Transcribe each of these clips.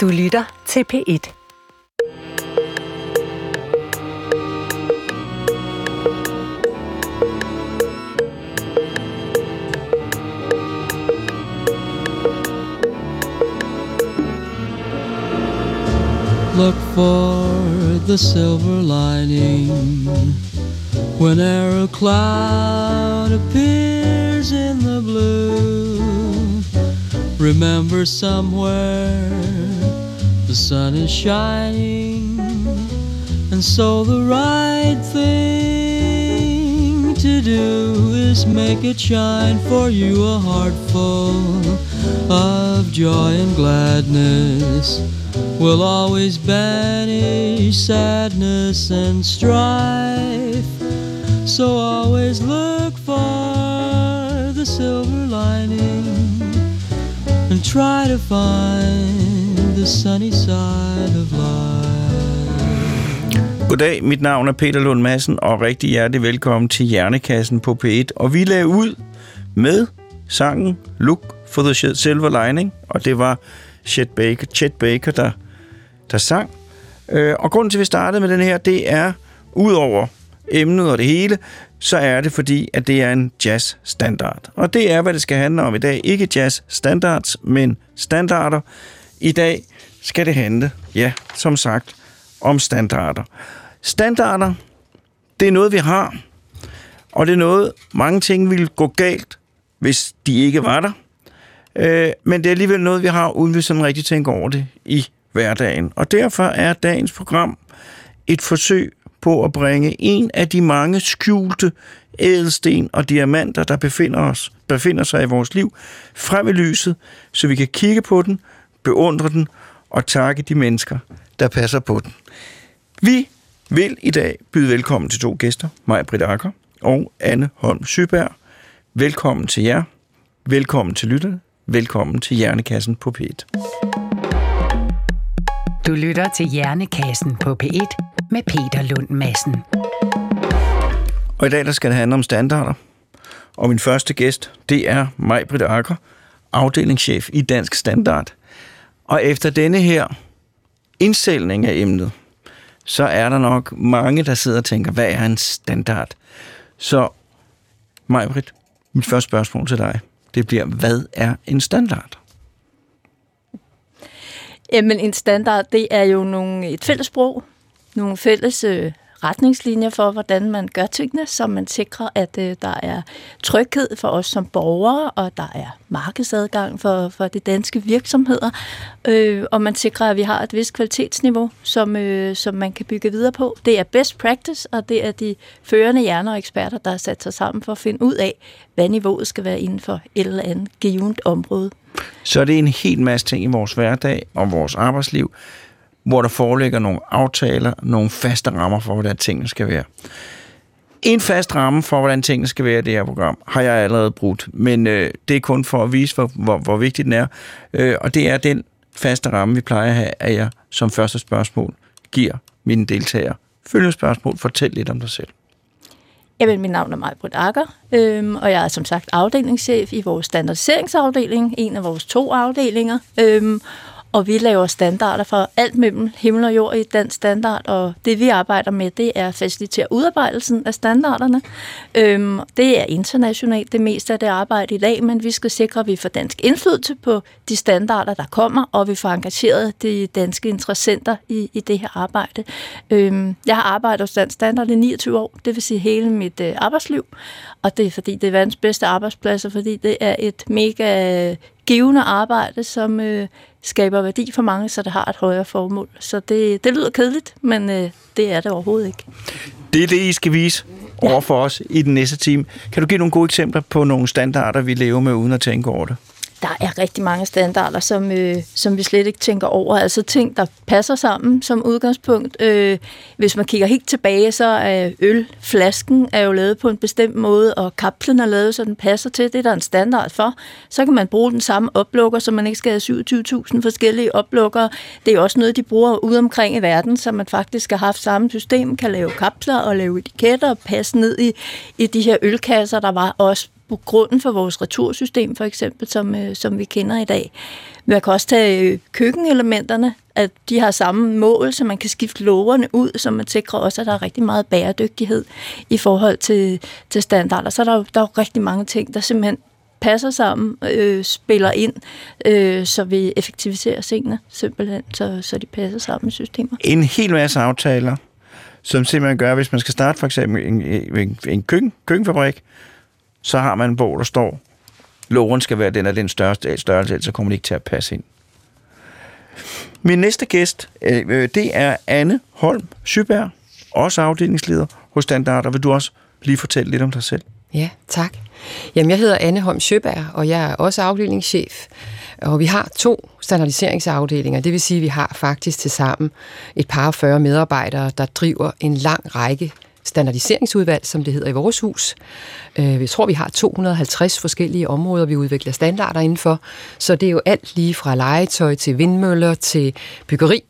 Du lytter til P1. Look for the silver lining whenever a cloud appears in the blue. Remember somewhere the sun is shining, and so the right thing to do is make it shine for you a heart full of joy and gladness will always banish sadness and strife. So always look for the silver lining and try to find sunny side of life. Goddag, mit navn er Peter Lund Madsen, og rigtig hjertelig velkommen til Hjernekassen på P1. Og vi lagde ud med sangen Look for the Silver Lining, og det var Chet Baker, Chet Baker der, der sang. Øh, og grunden til, at vi startede med den her, det er, udover emnet og det hele, så er det fordi, at det er en jazz-standard. Og det er, hvad det skal handle om i dag. Ikke jazz-standards, men standarder. I dag skal det handle, ja, som sagt, om standarder. Standarder, det er noget, vi har, og det er noget, mange ting ville gå galt, hvis de ikke var der. Øh, men det er alligevel noget, vi har, uden vi sådan rigtig tænker over det i hverdagen. Og derfor er dagens program et forsøg på at bringe en af de mange skjulte ædelsten og diamanter, der befinder, os, befinder sig i vores liv, frem i lyset, så vi kan kigge på den, beundre den og takke de mennesker, der passer på den. Vi vil i dag byde velkommen til to gæster, Maja Britt Akker og Anne Holm Syberg. Velkommen til jer. Velkommen til lytterne. Velkommen til Hjernekassen på P1. Du lytter til Hjernekassen på P1 med Peter Lund Madsen. Og i dag der skal det handle om standarder. Og min første gæst, det er Maj Britt Akker, afdelingschef i Dansk Standard. Og efter denne her indsætning af emnet, så er der nok mange, der sidder og tænker, hvad er en standard? Så Majbrit, mit første spørgsmål til dig, det bliver, hvad er en standard? Jamen en standard, det er jo nogle, et fælles sprog, nogle fælles øh, retningslinjer for, hvordan man gør tingene, så man sikrer, at øh, der er tryghed for os som borgere, og der er markedsadgang for, for de danske virksomheder, øh, og man sikrer, at vi har et vist kvalitetsniveau, som, øh, som man kan bygge videre på. Det er best practice, og det er de førende hjerner og eksperter, der har sat sig sammen for at finde ud af, hvad niveauet skal være inden for et eller andet givet område. Så er det en helt masse ting i vores hverdag og vores arbejdsliv, hvor der foreligger nogle aftaler, nogle faste rammer for, hvordan tingene skal være. En fast ramme for, hvordan tingene skal være i det her program, har jeg allerede brugt, men øh, det er kun for at vise, hvor, hvor, hvor vigtigt den er. Øh, og det er den faste ramme, vi plejer at have, at jeg som første spørgsmål giver mine deltagere. Følgende spørgsmål, fortæl lidt om dig selv. Jamen, mit navn er Maja Britt Akker, øhm, og jeg er som sagt afdelingschef i vores standardiseringsafdeling, en af vores to afdelinger. Øhm, og vi laver standarder for alt mellem himmel og jord i dansk standard, og det vi arbejder med, det er at facilitere udarbejdelsen af standarderne. Øhm, det er internationalt det meste af det arbejde i dag, men vi skal sikre, at vi får dansk indflydelse på de standarder, der kommer, og vi får engageret de danske interessenter i, i det her arbejde. Øhm, jeg har arbejdet hos Dansk Standard i 29 år, det vil sige hele mit øh, arbejdsliv, og det er fordi, det er verdens bedste arbejdspladser, fordi det er et mega givende arbejde, som øh, skaber værdi for mange, så det har et højere formål. Så det, det lyder kedeligt, men øh, det er det overhovedet ikke. Det er det, I skal vise over for os i den næste time. Kan du give nogle gode eksempler på nogle standarder, vi lever med, uden at tænke over det? Der er rigtig mange standarder, som, øh, som vi slet ikke tænker over. Altså ting, der passer sammen som udgangspunkt. Øh, hvis man kigger helt tilbage, så er ølflasken er jo lavet på en bestemt måde, og kapslen er lavet, så den passer til. Det er der en standard for. Så kan man bruge den samme oplukker, så man ikke skal have 27.000 forskellige oplukker. Det er også noget, de bruger ude omkring i verden, så man faktisk har haft samme system, kan lave kapsler og lave etiketter og passe ned i, i de her ølkasser. Der var også grunden for vores retursystem, for eksempel, som, øh, som vi kender i dag. Man kan også tage øh, køkkenelementerne, at de har samme mål, så man kan skifte lågerne ud, så man sikrer også, at der er rigtig meget bæredygtighed i forhold til, til standarder. Så er der, der er jo rigtig mange ting, der simpelthen passer sammen, øh, spiller ind, øh, så vi effektiviserer tingene simpelthen, så, så de passer sammen i systemer. En hel masse aftaler, som simpelthen gør, hvis man skal starte for eksempel en, en, en køkken, køkkenfabrik, så har man, en bog, der står, loven skal være den af den største størrelse, ellers så kommer det ikke til at passe ind. Min næste gæst, øh, øh det er Anne Holm Syberg, også afdelingsleder hos Standarder. Vil du også lige fortælle lidt om dig selv? Ja, tak. Jamen, jeg hedder Anne Holm Sjøberg, og jeg er også afdelingschef. Og vi har to standardiseringsafdelinger, det vil sige, at vi har faktisk til sammen et par 40 medarbejdere, der driver en lang række standardiseringsudvalg, som det hedder i vores hus. Øh, vi tror, vi har 250 forskellige områder, vi udvikler standarder indenfor. Så det er jo alt lige fra legetøj til vindmøller til byggeri.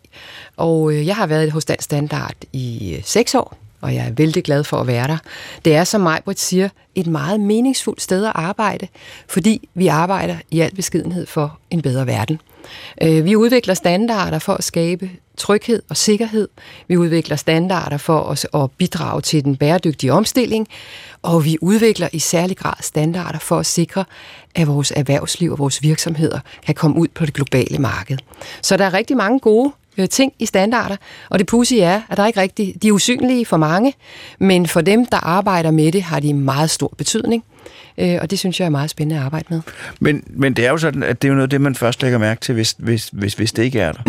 Og øh, jeg har været hos Dansk Standard i øh, seks år, og jeg er vældig glad for at være der. Det er, som Majbrit siger, et meget meningsfuldt sted at arbejde, fordi vi arbejder i al beskedenhed for en bedre verden. Øh, vi udvikler standarder for at skabe tryghed og sikkerhed. Vi udvikler standarder for os at bidrage til den bæredygtige omstilling, og vi udvikler i særlig grad standarder for at sikre, at vores erhvervsliv og vores virksomheder kan komme ud på det globale marked. Så der er rigtig mange gode øh, ting i standarder, og det pussy er, at der er ikke rigtig, de er usynlige for mange, men for dem, der arbejder med det, har de meget stor betydning. Øh, og det synes jeg er meget spændende at arbejde med. Men, men det er jo sådan, at det er jo noget af det, man først lægger mærke til, hvis, hvis, hvis, hvis det ikke er der.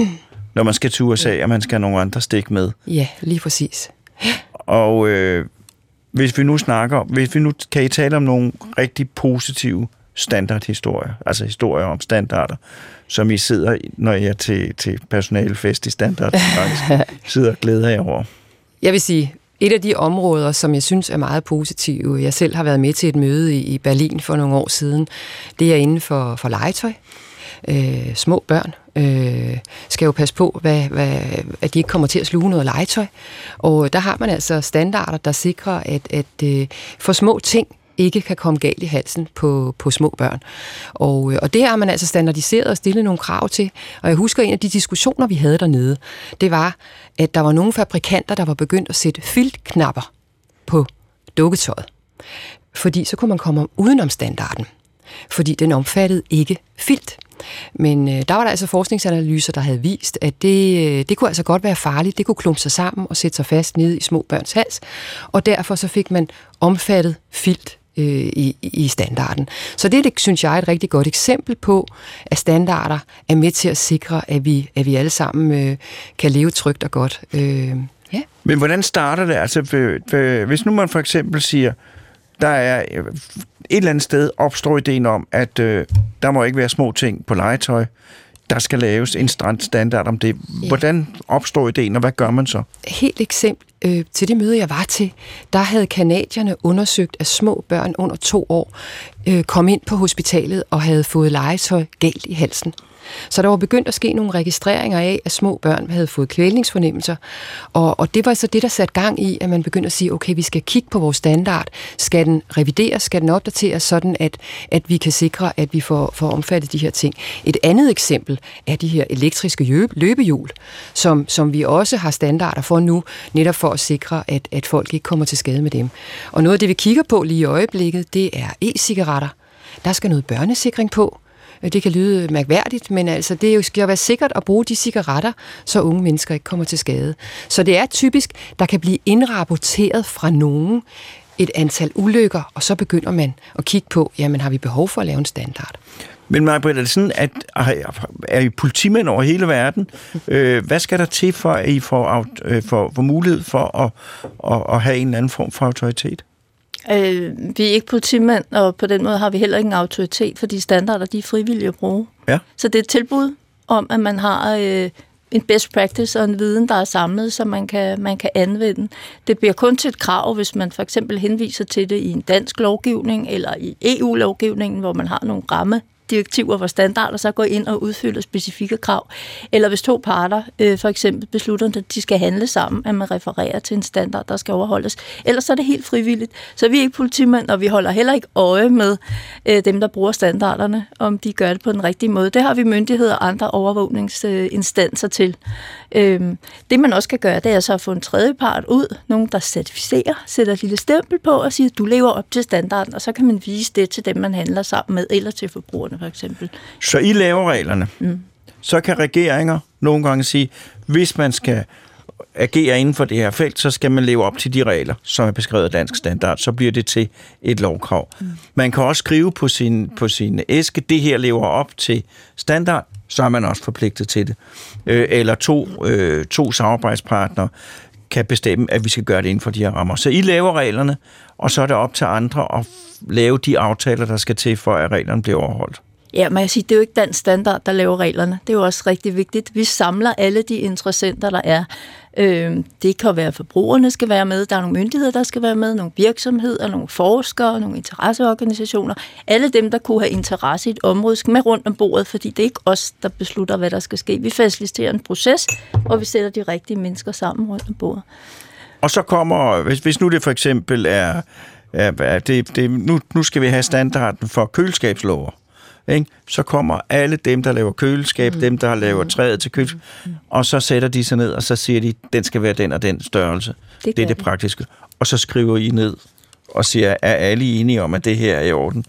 Når man skal til USA, og man skal have nogle andre stik med. Ja, lige præcis. Og øh, hvis vi nu snakker, hvis vi nu kan I tale om nogle rigtig positive standardhistorier, altså historier om standarder, som I sidder, når I er til, til personalefest i standard, sidder og glæder jer over? Jeg vil sige, et af de områder, som jeg synes er meget positive, jeg selv har været med til et møde i Berlin for nogle år siden, det er inden for, for legetøj. Øh, små børn øh, skal jo passe på, hvad, hvad, at de ikke kommer til at sluge noget legetøj. Og der har man altså standarder, der sikrer, at, at øh, for små ting, ikke kan komme galt i halsen på, på små børn. Og, øh, og det har man altså standardiseret og stillet nogle krav til. Og jeg husker en af de diskussioner, vi havde dernede, det var, at der var nogle fabrikanter, der var begyndt at sætte filtknapper på dukketøjet. Fordi så kunne man komme udenom standarden. Fordi den omfattede ikke filt. Men øh, der var der altså forskningsanalyser, der havde vist, at det, øh, det kunne altså godt være farligt. Det kunne klumpe sig sammen og sætte sig fast nede i små børns hals. Og derfor så fik man omfattet filt øh, i, i standarden. Så det, det synes jeg er et rigtig godt eksempel på, at standarder er med til at sikre, at vi, at vi alle sammen øh, kan leve trygt og godt. Øh, ja. Men hvordan starter det? Altså, hvis nu man for eksempel siger, der er øh, et eller andet sted opstår ideen om, at øh, der må ikke være små ting på legetøj. Der skal laves en standard om det. Hvordan opstår ideen, og hvad gør man så? Helt eksempel øh, til det møde, jeg var til, der havde kanadierne undersøgt, at små børn under to år øh, kom ind på hospitalet og havde fået legetøj galt i halsen. Så der var begyndt at ske nogle registreringer af, at små børn havde fået kvælningsfornemmelser. Og, og det var så det, der satte gang i, at man begyndte at sige, okay, vi skal kigge på vores standard. Skal den revideres? Skal den opdateres sådan, at, at vi kan sikre, at vi får, får omfattet de her ting? Et andet eksempel er de her elektriske løbehjul, som, som vi også har standarder for nu, netop for at sikre, at, at folk ikke kommer til skade med dem. Og noget af det, vi kigger på lige i øjeblikket, det er e-cigaretter. Der skal noget børnesikring på. Øh, det kan lyde mærkværdigt, men altså, det skal jo være sikkert at bruge de cigaretter, så unge mennesker ikke kommer til skade. Så det er typisk, der kan blive indrapporteret fra nogen et antal ulykker, og så begynder man at kigge på, jamen har vi behov for at lave en standard? Men Maja, er det sådan, at ah, er I politimænd over hele verden? Øh, hvad skal der til, for at I får, øh, for, for mulighed for at, at, at have en eller anden form for autoritet? Øh, vi er ikke politimænd, og på den måde har vi heller ikke en autoritet, for de standarder, de er frivillige at bruge. Ja. Så det er et tilbud om, at man har øh, en best practice og en viden, der er samlet, så man kan, man kan anvende. Det bliver kun til et krav, hvis man for eksempel henviser til det i en dansk lovgivning eller i EU-lovgivningen, hvor man har nogle ramme direktiver for standarder, så går ind og udfylder specifikke krav. Eller hvis to parter øh, for eksempel beslutter, at de skal handle sammen, at man refererer til en standard, der skal overholdes. Ellers så er det helt frivilligt. Så vi er ikke politimænd, og vi holder heller ikke øje med øh, dem, der bruger standarderne, om de gør det på den rigtige måde. Det har vi myndigheder og andre overvågningsinstanser til. Øh, det man også kan gøre, det er så at få en tredje part ud, nogen der certificerer, sætter et lille stempel på og siger, at du lever op til standarden, og så kan man vise det til dem, man handler sammen med, eller til forbrugerne for eksempel. Så I laver reglerne. Mm. Så kan regeringer nogle gange sige, hvis man skal agere inden for det her felt, så skal man leve op til de regler, som er beskrevet af dansk standard. Så bliver det til et lovkrav. Mm. Man kan også skrive på sin, på sin æske, det her lever op til standard, så er man også forpligtet til det. Øh, eller to, øh, to samarbejdspartnere kan bestemme, at vi skal gøre det inden for de her rammer. Så I laver reglerne, og så er det op til andre at lave de aftaler, der skal til, for at reglerne bliver overholdt. Ja, men jeg siger, det er jo ikke den standard, der laver reglerne. Det er jo også rigtig vigtigt. Vi samler alle de interessenter, der er. Øh, det kan være, at forbrugerne skal være med, der er nogle myndigheder, der skal være med, nogle virksomheder, nogle forskere, nogle interesseorganisationer. Alle dem, der kunne have interesse i et område, skal med rundt om bordet, fordi det er ikke os, der beslutter, hvad der skal ske. Vi faciliterer en proces, og vi sætter de rigtige mennesker sammen rundt om bordet. Og så kommer, hvis, hvis nu det for eksempel er, er det, det, nu, nu skal vi have standarden for køleskabslover ikke? så kommer alle dem, der laver køleskab, mm. dem, der laver mm. træet til køleskab, mm. og så sætter de sig ned, og så siger de, den skal være den og den størrelse. Det, det er det de. praktiske. Og så skriver I ned og siger, er alle enige om, at det her er i orden?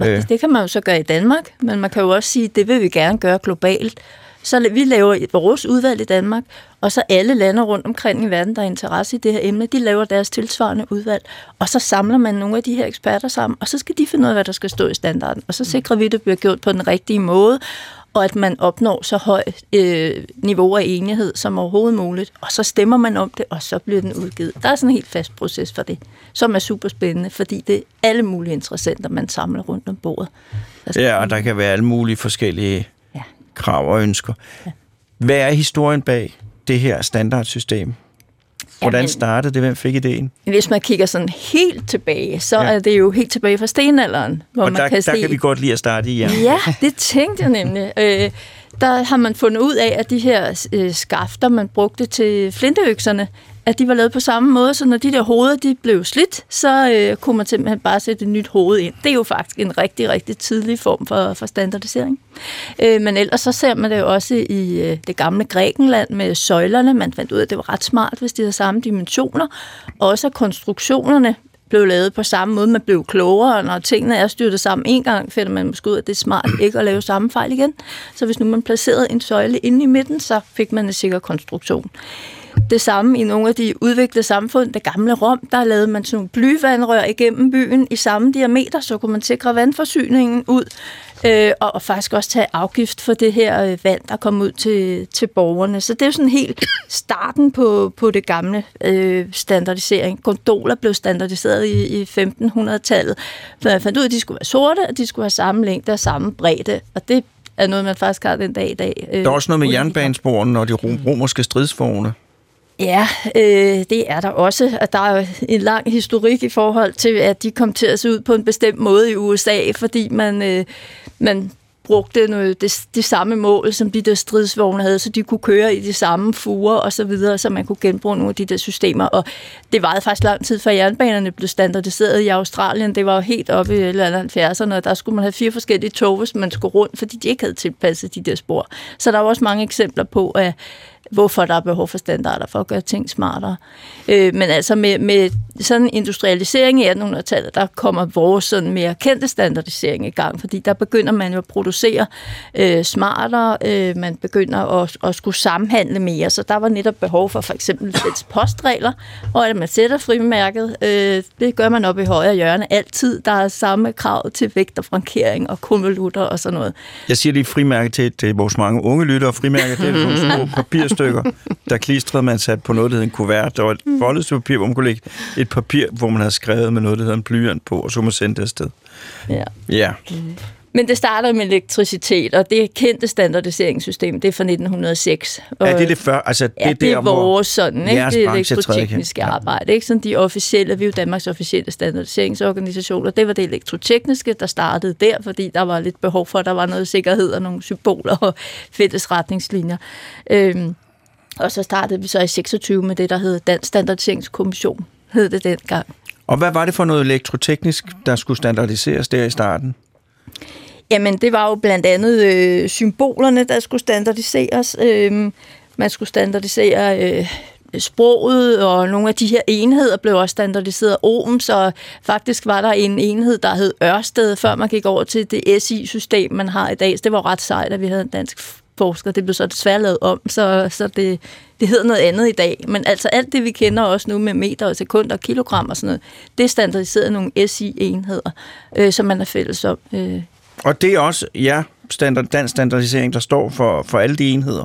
Ja. Øh. Det kan man jo så gøre i Danmark, men man kan jo også sige, det vil vi gerne gøre globalt. Så vi laver vores udvalg i Danmark, og så alle lande rundt omkring i verden, der er interesse i det her emne, de laver deres tilsvarende udvalg. Og så samler man nogle af de her eksperter sammen, og så skal de finde ud af, hvad der skal stå i standarden. Og så sikrer vi, at det bliver gjort på den rigtige måde, og at man opnår så højt øh, niveau af enighed som overhovedet muligt. Og så stemmer man om det, og så bliver den udgivet. Der er sådan en helt fast proces for det, som er super spændende, fordi det er alle mulige interessenter, man samler rundt om bordet. Ja, og der kan være alle mulige forskellige krav og ønsker. Ja. Hvad er historien bag det her standardsystem? Hvordan Jamen, startede det? Hvem fik ideen? Hvis man kigger sådan helt tilbage, så ja. er det jo helt tilbage fra stenalderen. Hvor og man der, kan der se... kan vi godt lide at starte i, ja. Ja, det tænkte jeg nemlig. Øh, der har man fundet ud af, at de her øh, skafter, man brugte til flinteøkserne, at de var lavet på samme måde, så når de der hoveder de blev slidt, så øh, kunne man simpelthen bare sætte et nyt hoved ind. Det er jo faktisk en rigtig, rigtig tidlig form for, for standardisering. Øh, men ellers så ser man det jo også i øh, det gamle Grækenland med søjlerne. Man fandt ud af, at det var ret smart, hvis de havde samme dimensioner. Også konstruktionerne blev lavet på samme måde. Man blev klogere, når tingene er styrtet sammen en gang, finder man måske ud af, at det er smart ikke at lave samme fejl igen. Så hvis nu man placerede en søjle inde i midten, så fik man en sikker konstruktion. Det samme i nogle af de udviklede samfund. Det gamle Rom, der lavede man sådan nogle blyvandrør igennem byen i samme diameter, så kunne man sikre vandforsyningen ud, øh, og, og faktisk også tage afgift for det her øh, vand, der kom ud til, til borgerne. Så det er jo sådan helt starten på, på det gamle øh, standardisering. Gondoler blev standardiseret i, i 1500-tallet. Man fandt ud af, at de skulle være sorte, og de skulle have samme længde og samme bredde, og det er noget, man faktisk har den dag i dag. Øh, der er også noget med jernbanesporene og de romerske stridsvogne. Ja, øh, det er der også. At der er en lang historik i forhold til, at de kom til at se ud på en bestemt måde i USA, fordi man, øh, man brugte noget, det, det samme mål, som de der stridsvogne havde, så de kunne køre i de samme fuger og så videre, så man kunne genbruge nogle af de der systemer. Og det varede faktisk lang tid, før jernbanerne blev standardiseret i Australien. Det var jo helt oppe i 70'erne, og der skulle man have fire forskellige tog, hvis man skulle rundt, fordi de ikke havde tilpasset de der spor. Så der var også mange eksempler på, at hvorfor der er behov for standarder for at gøre ting smartere. Øh, men altså med, med sådan en industrialisering i 1800-tallet, der kommer vores sådan mere kendte standardisering i gang, fordi der begynder man jo at producere øh, smartere, øh, man begynder at, at skulle samhandle mere, så der var netop behov for for eksempel fælles postregler, og at man sætter frimærket, øh, det gør man op i højre hjørne altid, der er samme krav til vægt og frankering og konvolutter og sådan noget. Jeg siger lige frimærke til, til vores mange unge lyttere, frimærke det er nogle små papir stykker, der klistrede man sat på noget, der hed en kuvert. Der var et mm. foldet papir, hvor man kunne lægge et papir, hvor man havde skrevet med noget, der hedder en blyant på, og så man sende det afsted. Ja. ja. Mm. Men det starter med elektricitet, og det kendte standardiseringssystem, det er fra 1906. Og, Er det det før? Altså, det Ja, er det er der, vores sådan, ikke? det elektrotekniske Ja. arbejde. Ikke? Sådan de officielle, vi er jo Danmarks officielle standardiseringsorganisation, og det var det elektrotekniske, der startede der, fordi der var lidt behov for, at der var noget sikkerhed og nogle symboler og fælles retningslinjer. Øhm, og så startede vi så i 26 med det, der hed Dansk Standardiseringskommission, hed det dengang. Og hvad var det for noget elektroteknisk, der skulle standardiseres der i starten? Jamen, det var jo blandt andet øh, symbolerne, der skulle standardiseres. Øh, man skulle standardisere øh, sproget, og nogle af de her enheder blev også standardiseret ohm, så faktisk var der en enhed, der hed Ørsted, før man gik over til det SI-system, man har i dag. Så det var ret sejt, at vi havde en dansk forsker. Det blev så desværre lavet om, så, så det, det hedder noget andet i dag. Men altså alt det, vi kender også nu med meter og sekunder og kilogram og sådan noget, det er standardiseret nogle SI-enheder, øh, som man er fælles om øh, Og det er også, ja, standard, dansk standardisering, der står for, for alle de enheder.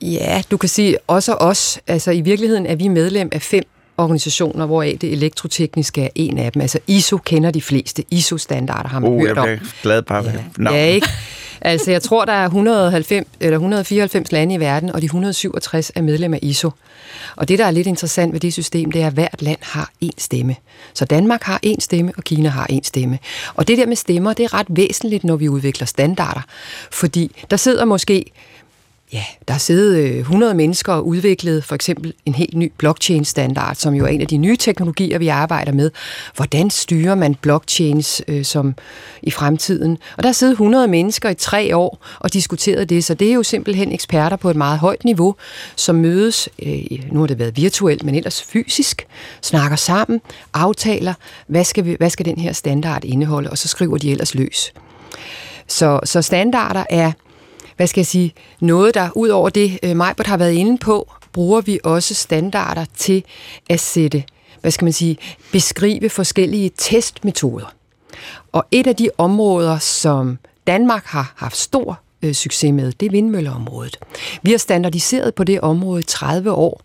Ja, du kan sige også os. Altså i virkeligheden er vi medlem af fem organisationer, hvoraf det elektrotekniske er en af dem. Altså ISO kender de fleste. ISO-standarder har man Oh, jeg hørt om. bliver glad bare ved navnet. Ja, ikke? Altså, jeg tror, der er 190, eller 194 lande i verden, og de 167 er medlem af ISO. Og det, der er lidt interessant ved det system, det er, at hvert land har én stemme. Så Danmark har én stemme, og Kina har én stemme. Og det der med stemmer, det er ret væsentligt, når vi udvikler standarder. Fordi der sidder måske Ja, der har siddet øh, 100 mennesker og udviklet for eksempel en helt ny blockchain-standard, som jo er en af de nye teknologier, vi arbejder med. Hvordan styrer man blockchains øh, som i fremtiden? Og der har siddet 100 mennesker i tre år og diskuteret det, så det er jo simpelthen eksperter på et meget højt niveau, som mødes, øh, nu har det været virtuelt, men ellers fysisk, snakker sammen, aftaler, hvad skal, vi, hvad skal den her standard indeholde, og så skriver de ellers løs. Så, så standarder er hvad skal jeg sige, noget, der ud over det, øh, Majbert har været inde på, bruger vi også standarder til at sætte, hvad skal man sige, beskrive forskellige testmetoder. Og et af de områder, som Danmark har haft stor øh, succes med, det er vindmølleområdet. Vi har standardiseret på det område 30 år,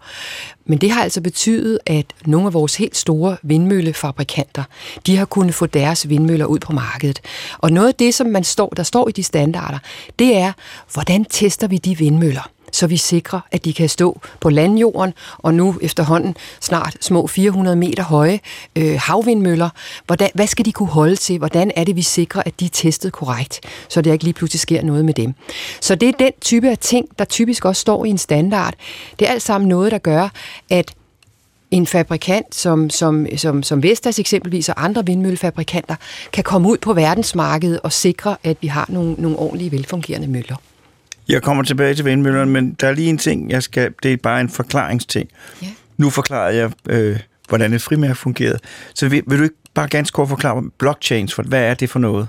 men det har altså betydet, at nogle af vores helt store vindmøllefabrikanter, de har kunnet få deres vindmøller ud på markedet. Og noget af det, som man står, der står i de standarder, det er, hvordan tester vi de vindmøller? Så vi sikrer, at de kan stå på landjorden, og nu efterhånden snart små 400 meter høje øh, havvindmøller. Hvordan, hvad skal de kunne holde til? Hvordan er det, vi sikrer, at de er testet korrekt, så der ikke lige pludselig sker noget med dem? Så det er den type af ting, der typisk også står i en standard. Det er alt sammen noget, der gør, at en fabrikant som, som, som, som Vestas eksempelvis og andre vindmøllefabrikanter kan komme ud på verdensmarkedet og sikre, at vi har nogle, nogle ordentlige, velfungerende møller. Jeg kommer tilbage til vindmøllerne, men der er lige en ting, jeg skal, det er bare en forklaringsting. Ja. Nu forklarer jeg, øh, hvordan et frimærke fungerede. Så vil, vil du ikke bare ganske kort forklare blockchains, for hvad er det for noget?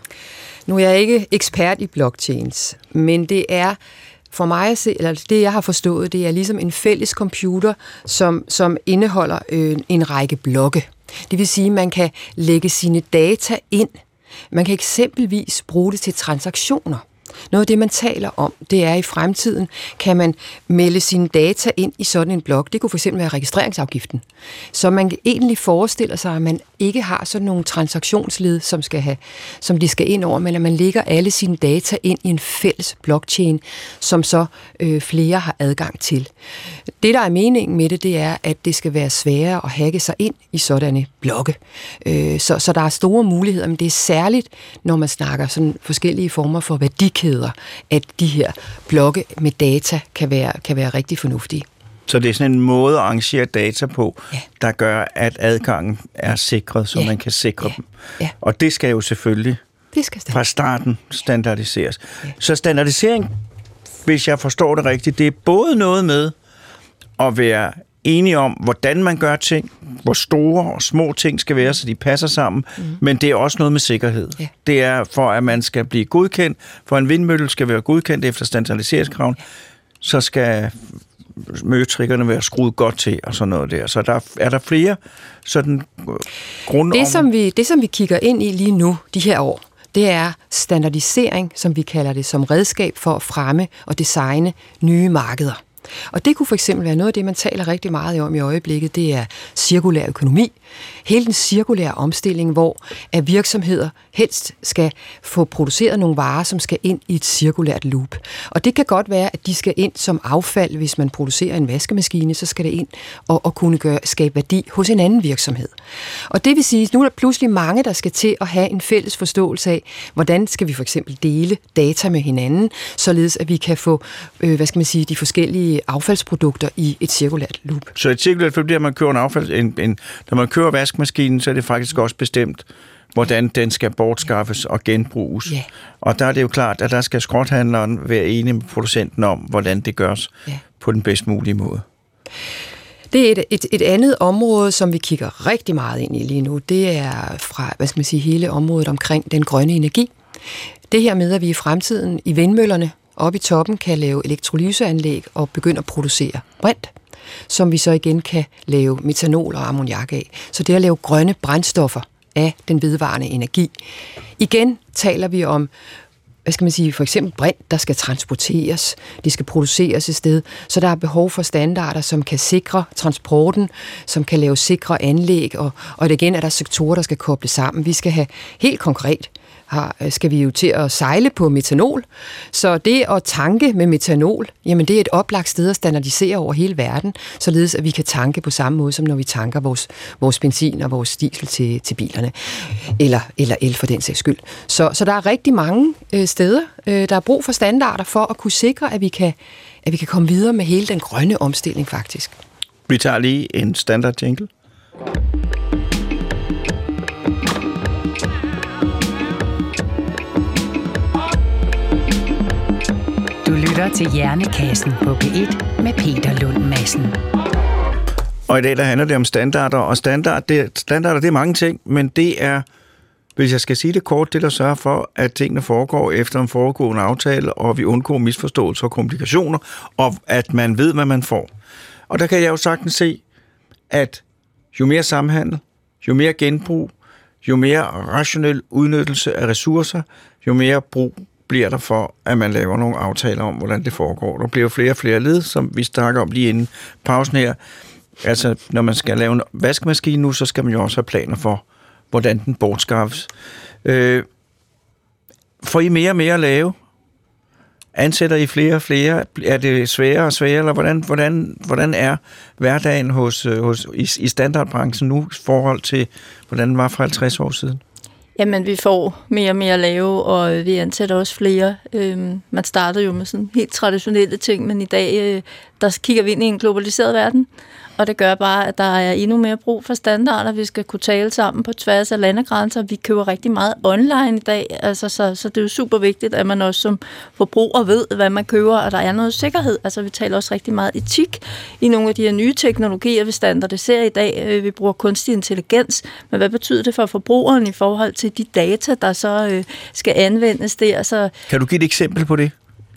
Nu er jeg ikke ekspert i blockchains, men det er for mig at se, eller det jeg har forstået, det er ligesom en fælles computer, som, som indeholder øh, en række blokke. Det vil sige, at man kan lægge sine data ind. Man kan eksempelvis bruge det til transaktioner. Noget af det, man taler om, det er, at i fremtiden kan man melde sine data ind i sådan en blok. Det kunne fx være registreringsafgiften. Så man egentlig forestiller sig, at man ikke har sådan nogle transaktionsled, som, skal have, som de skal ind over, men at man lægger alle sine data ind i en fælles blockchain, som så øh, flere har adgang til. Det, der er meningen med det, det er, at det skal være sværere at hacke sig ind i sådanne blokke. Øh, så, så der er store muligheder, men det er særligt, når man snakker sådan forskellige former for værdikæder, at de her blokke med data kan være, kan være rigtig fornuftige. Så det er sådan en måde at arrangere data på, Ja. der gør, at adgangen er sikret, så Ja. man kan sikre Ja. dem. Ja. Og det skal jo selvfølgelig Det skal fra starten standardiseres. Så standardisering, hvis jeg forstår det rigtigt, det er både noget med at være enige om, hvordan man gør ting, hvor store og små ting skal være, så de passer sammen, mm. men det er også noget med sikkerhed. Ja. Det er for, at man skal blive godkendt, for en vindmølle skal være godkendt efter standardiseringskraven, så skal møtrikkerne være skruet godt til og sådan noget der. Så der er der flere sådan øh, grund Det som, vi, det, som vi kigger ind i lige nu, de her år, det er standardisering, som vi kalder det, som redskab for at fremme og designe nye markeder. Og det kunne for eksempel være noget af det, man taler rigtig meget om i øjeblikket, det er cirkulær økonomi. Hele den cirkulære omstilling, hvor at virksomheder helst skal få produceret nogle varer, som skal ind i et cirkulært loop. Og det kan godt være, at de skal ind som affald, hvis man producerer en vaskemaskine, så skal det ind og, og kunne gøre, skabe værdi hos en anden virksomhed. Og det vil sige, at nu er der pludselig mange, der skal til at have en fælles forståelse af, hvordan skal vi for eksempel dele data med hinanden, således at vi kan få, øh, hvad skal man sige, de forskellige affaldsprodukter i et cirkulært loop. Så et cirkulært loop, det er, at man kører en affald, en, en, når man kører vaskemaskinen, så er det faktisk også bestemt, hvordan den skal bortskaffes og genbruges. Ja. Og der er det jo klart, at der skal skråthandleren være enig med producenten om, hvordan det gørs Ja. på den bedst mulige måde. Det er et, et, et andet område, som vi kigger rigtig meget ind i lige nu. Det er fra, hvad skal man sige, hele området omkring den grønne energi. Det her med, at vi i fremtiden i vindmøllerne oppe i toppen kan lave elektrolyseanlæg og begynde at producere brint, som vi så igen kan lave metanol og ammoniak af. Så det er at lave grønne brændstoffer af den vedvarende energi. Igen taler vi om hvad skal man sige, for eksempel brint, der skal transporteres, det skal produceres et sted, så der er behov for standarder, som kan sikre transporten, som kan lave sikre anlæg, og, og igen er der sektorer, der skal kobles sammen. Vi skal have helt konkret har, øh, skal vi jo til at sejle på metanol. Så det at tanke med metanol, jamen det er et oplagt sted at standardisere over hele verden, således at vi kan tanke på samme måde, som når vi tanker vores, vores benzin og vores diesel til, til bilerne, eller, eller el for den sags skyld. Så, så der er rigtig mange øh, steder, øh, der er brug for standarder for at kunne sikre, at vi, kan, at vi kan komme videre med hele den grønne omstilling faktisk. Vi tager lige en standard jingle. Lytter til Hjernekassen på P1 med Peter Lund Madsen. Og i dag der handler det om standarder, og standard, det, standarder det er mange ting, men det er, hvis jeg skal sige det kort, det der sørger for, at tingene foregår efter en foregående aftale, og vi undgår misforståelser og komplikationer, og at man ved, hvad man får. Og der kan jeg jo sagtens se, at jo mere samhandel, jo mere genbrug, jo mere rationel udnyttelse af ressourcer, jo mere brug bliver der for, at man laver nogle aftaler om, hvordan det foregår. Der bliver flere og flere led, som vi snakker om lige inden pausen her. Altså, når man skal lave en vaskemaskine nu, så skal man jo også have planer for, hvordan den bortskaffes. Øh, får I mere og mere at lave? Ansætter I flere og flere? Er det sværere og sværere, eller hvordan, hvordan, hvordan er hverdagen hos, øh, hos, i, i standardbranchen nu i forhold til, hvordan den var for 50 år siden? Jamen, vi får mere og mere at lave, og vi ansætter også flere. Øhm, man startede jo med sådan helt traditionelle ting, men i dag, øh, der kigger vi ind i en globaliseret verden, og det gør bare, at der er endnu mere brug for standarder. Vi skal kunne tale sammen på tværs af landegrænser. Vi køber rigtig meget online i dag, altså, så, så det er jo super vigtigt, at man også som forbruger ved, hvad man køber, og der er noget sikkerhed. Altså, vi taler også rigtig meget etik i nogle af de her nye teknologier, vi standardiserer i dag. Øh, vi bruger kunstig intelligens, men hvad betyder det for forbrugeren i forhold til de data, der så øh, skal anvendes der? Så Kan du give et eksempel på det?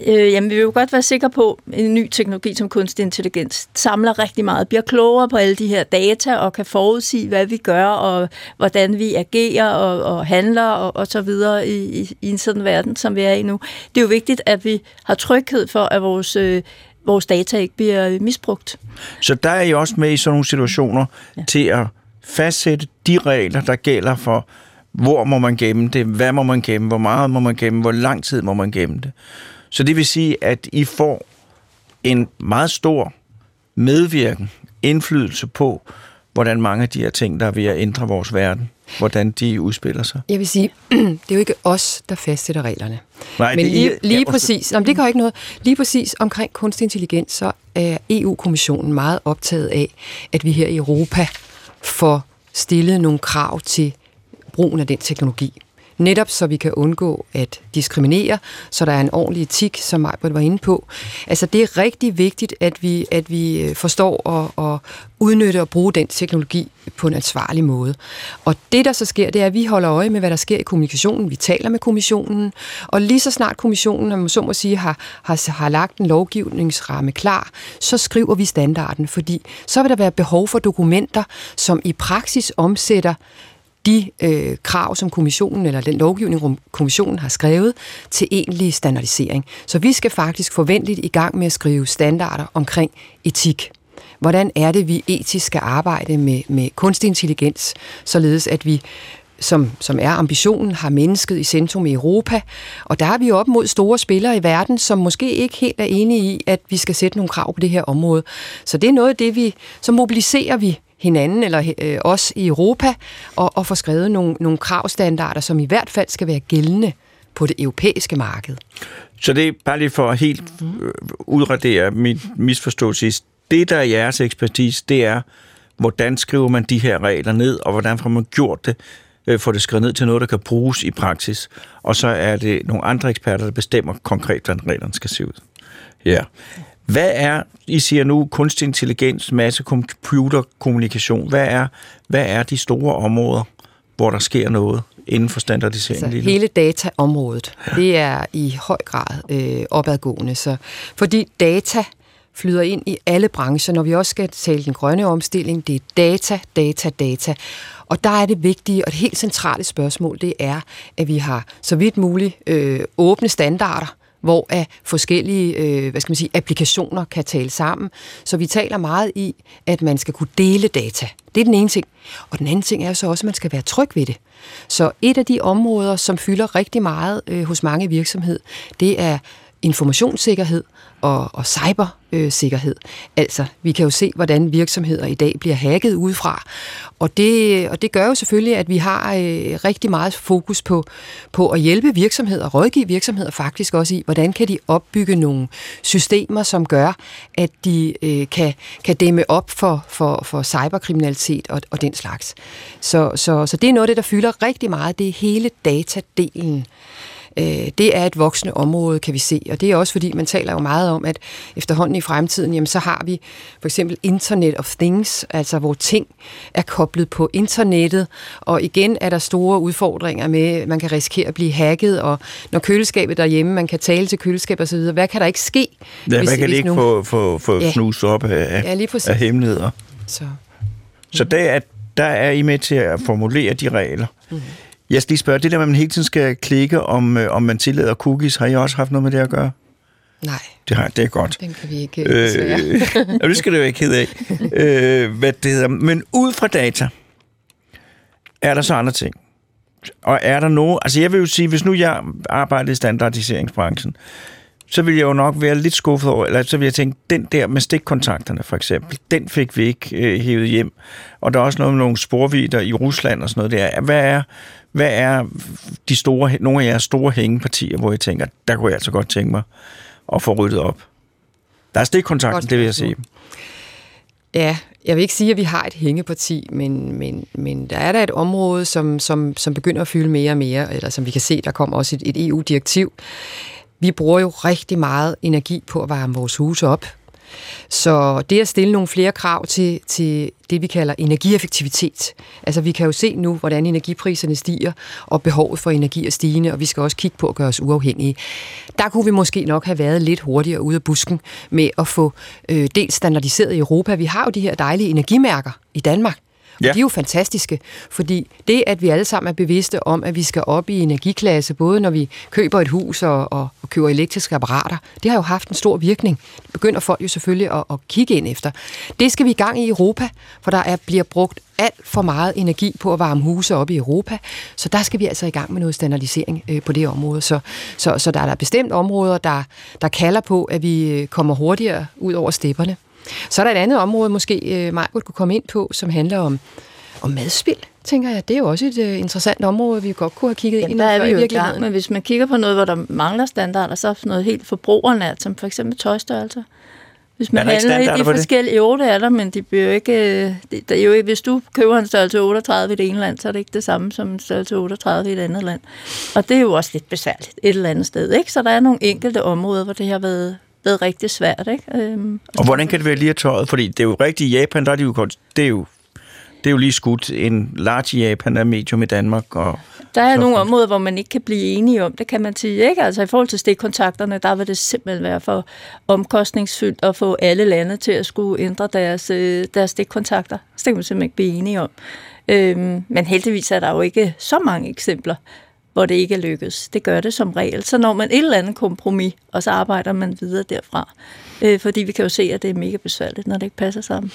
Øh, jamen, vi vil jo godt være sikre på, at en ny teknologi som kunstig intelligens samler rigtig meget, bliver klogere på alle de her data og kan forudsige, hvad vi gør og hvordan vi agerer og, og handler og, og så videre i, i, i en sådan verden, som vi er i nu. Det er jo vigtigt, at vi har tryghed for, at vores, øh, vores data ikke bliver misbrugt. Så der er I også med i sådan nogle situationer ja. til at fastsætte de regler, der gælder for, hvor må man gemme det, hvad må man gemme, hvor meget må man gemme, hvor lang tid må man gemme det. Så det vil sige, at I får en meget stor medvirken, indflydelse på, hvordan mange af de her ting, der er ved at ændre vores verden, hvordan de udspiller sig. Jeg vil sige, det er jo ikke os, der fastsætter reglerne. Nej, Men det- lige, lige ja, præcis, jamen det gør ikke noget. Lige præcis omkring kunstig intelligens, så er EU-kommissionen meget optaget af, at vi her i Europa får stillet nogle krav til brugen af den teknologi. Netop så vi kan undgå at diskriminere, så der er en ordentlig etik, som Majbrit var inde på. Altså det er rigtig vigtigt, at vi, at vi øh, forstår at, at udnytte og bruge den teknologi på en ansvarlig måde. Og det, der så sker, det er, at vi holder øje med, hvad der sker i kommunikationen. Vi taler med kommissionen, og lige så snart kommissionen, om man så må sige, har, har, har lagt en lovgivningsramme klar, så skriver vi standarden, fordi så vil der være behov for dokumenter, som i praksis omsætter de øh, krav, som kommissionen eller den lovgivning, kommissionen har skrevet, til egentlig standardisering. Så vi skal faktisk forventeligt i gang med at skrive standarder omkring etik. Hvordan er det, vi etisk skal arbejde med, med kunstig intelligens, således at vi som, som er ambitionen, har mennesket i centrum i Europa. Og der er vi op mod store spillere i verden, som måske ikke helt er enige i, at vi skal sætte nogle krav på det her område. Så det er noget af det, vi, så mobiliserer vi hinanden, eller øh, os i Europa, og, og får skrevet nogle, nogle kravstandarder, som i hvert fald skal være gældende på det europæiske marked. Så det er bare lige for at helt øh, udradere min misforståelse. Det, der er jeres ekspertise, det er, hvordan skriver man de her regler ned, og hvordan får man gjort det, øh, får det skrevet ned til noget, der kan bruges i praksis. Og så er det nogle andre eksperter, der bestemmer konkret, hvordan reglerne skal se ud. Ja. Hvad er, I siger nu, kunstig intelligens, masse computerkommunikation, hvad er, hvad er de store områder, hvor der sker noget inden for standardisering? Altså, hele dataområdet, det er i høj grad øh, opadgående. Så, fordi data flyder ind i alle brancher, når vi også skal tale den grønne omstilling, det er data, data, data. Og der er det vigtige og det helt centrale spørgsmål, det er, at vi har så vidt muligt øh, åbne standarder, hvor at forskellige øh, hvad skal man sige, applikationer kan tale sammen. Så vi taler meget i, at man skal kunne dele data. Det er den ene ting. Og den anden ting er så også, at man skal være tryg ved det. Så et af de områder, som fylder rigtig meget øh, hos mange virksomheder, det er informationssikkerhed og, og cybersikkerhed. Altså, vi kan jo se, hvordan virksomheder i dag bliver hacket udefra, og det, og det gør jo selvfølgelig, at vi har øh, rigtig meget fokus på, på at hjælpe virksomheder, rådgive virksomheder faktisk også i, hvordan kan de opbygge nogle systemer, som gør, at de øh, kan, kan dæmme op for, for, for cyberkriminalitet og, og den slags. Så, så, så det er noget af det, der fylder rigtig meget, det er hele datadelen øh, det er et voksende område, kan vi se. Og det er også fordi, man taler jo meget om, at efterhånden i fremtiden, jamen, så har vi for eksempel Internet of Things, altså hvor ting er koblet på internettet, og igen er der store udfordringer med, at man kan risikere at blive hacket, og når køleskabet derhjemme, man kan tale til køleskab og så videre, hvad kan der ikke ske? Ja, hvis, hvad kan det ikke nu... få, få, få ja. knust op af, ja, lige af hemmeligheder? Så. Så der er, der er I med til at formulere de regler. Mm-hmm. Jeg skal lige spørge, det der med, at man hele tiden skal klikke, om, øh, om man tillader cookies, har I også haft noget med det at gøre? Nej. Det, har, det er godt. Den kan vi ikke øh, øh, det skal det jo ikke ked af. øh, hvad det hedder. Men ud fra data, er der så andre ting? Og er der noget... Altså jeg vil jo sige, hvis nu jeg arbejder i standardiseringsbranchen, så vil jeg jo nok være lidt skuffet over, eller så vil jeg tænke, den der med stikkontakterne for eksempel, den fik vi ikke øh, hævet hjem. Og der er også noget med nogle sporvider i Rusland og sådan noget der. Hvad er, hvad er de store, nogle af jeres store hængepartier, hvor jeg tænker, der kunne jeg altså godt tænke mig at få ryddet op? Der er stikkontakten, det vil jeg sige. Ja, jeg vil ikke sige, at vi har et hængeparti, men, men, men der er der et område, som, som, som begynder at fylde mere og mere, eller som vi kan se, der kommer også et, et EU-direktiv. Vi bruger jo rigtig meget energi på at varme vores huse op. Så det at stille nogle flere krav til, til det, vi kalder energieffektivitet. Altså vi kan jo se nu, hvordan energipriserne stiger, og behovet for energi er stigende, og vi skal også kigge på at gøre os uafhængige. Der kunne vi måske nok have været lidt hurtigere ude af busken med at få øh, dels standardiseret i Europa. Vi har jo de her dejlige energimærker i Danmark, Ja. Og de er jo fantastiske, fordi det, at vi alle sammen er bevidste om, at vi skal op i energiklasse, både når vi køber et hus og, og, og køber elektriske apparater, det har jo haft en stor virkning. Det begynder folk jo selvfølgelig at, at kigge ind efter. Det skal vi i gang i Europa, for der er, bliver brugt alt for meget energi på at varme huse op i Europa, så der skal vi altså i gang med noget standardisering øh, på det område. Så, så, så der er der bestemt områder, der, der kalder på, at vi øh, kommer hurtigere ud over stepperne. Så er der et andet område, måske øh, Margot kunne komme ind på, som handler om, om madspil tænker jeg. Det er jo også et uh, interessant område, vi godt kunne have kigget Jamen, ind i. Der er vi jo i gang, men hvis man kigger på noget, hvor der mangler standarder, så er noget helt forbrugernært, som for eksempel tøjstørrelse. Hvis man handler i de forskellige, jo det er der, men de bliver ikke, øh, det, der er jo ikke, hvis du køber en størrelse 38 i det ene land, så er det ikke det samme som en størrelse 38 i et andet land. Og det er jo også lidt besværligt et eller andet sted, ikke? Så der er nogle enkelte områder, hvor det har været, været rigtig svært. Ikke? Øhm, og hvordan kan det være lige at tøjet? Fordi det er jo rigtigt, i Japan, der er de jo, det er jo det er jo lige skudt en large Japan er medium i Danmark. Og Der er så nogle områder, hvor man ikke kan blive enige om det, kan man sige. Ikke? Altså i forhold til stikkontakterne, der vil det simpelthen være for omkostningsfyldt at få alle lande til at skulle ændre deres, øh, deres stikkontakter. Så det kan man simpelthen ikke blive enige om. Øhm, men heldigvis er der jo ikke så mange eksempler, hvor det ikke er lykkes. Det gør det som regel. Så når man et eller andet kompromis, og så arbejder man videre derfra. Øh, fordi vi kan jo se, at det er mega besværligt, når det ikke passer sammen.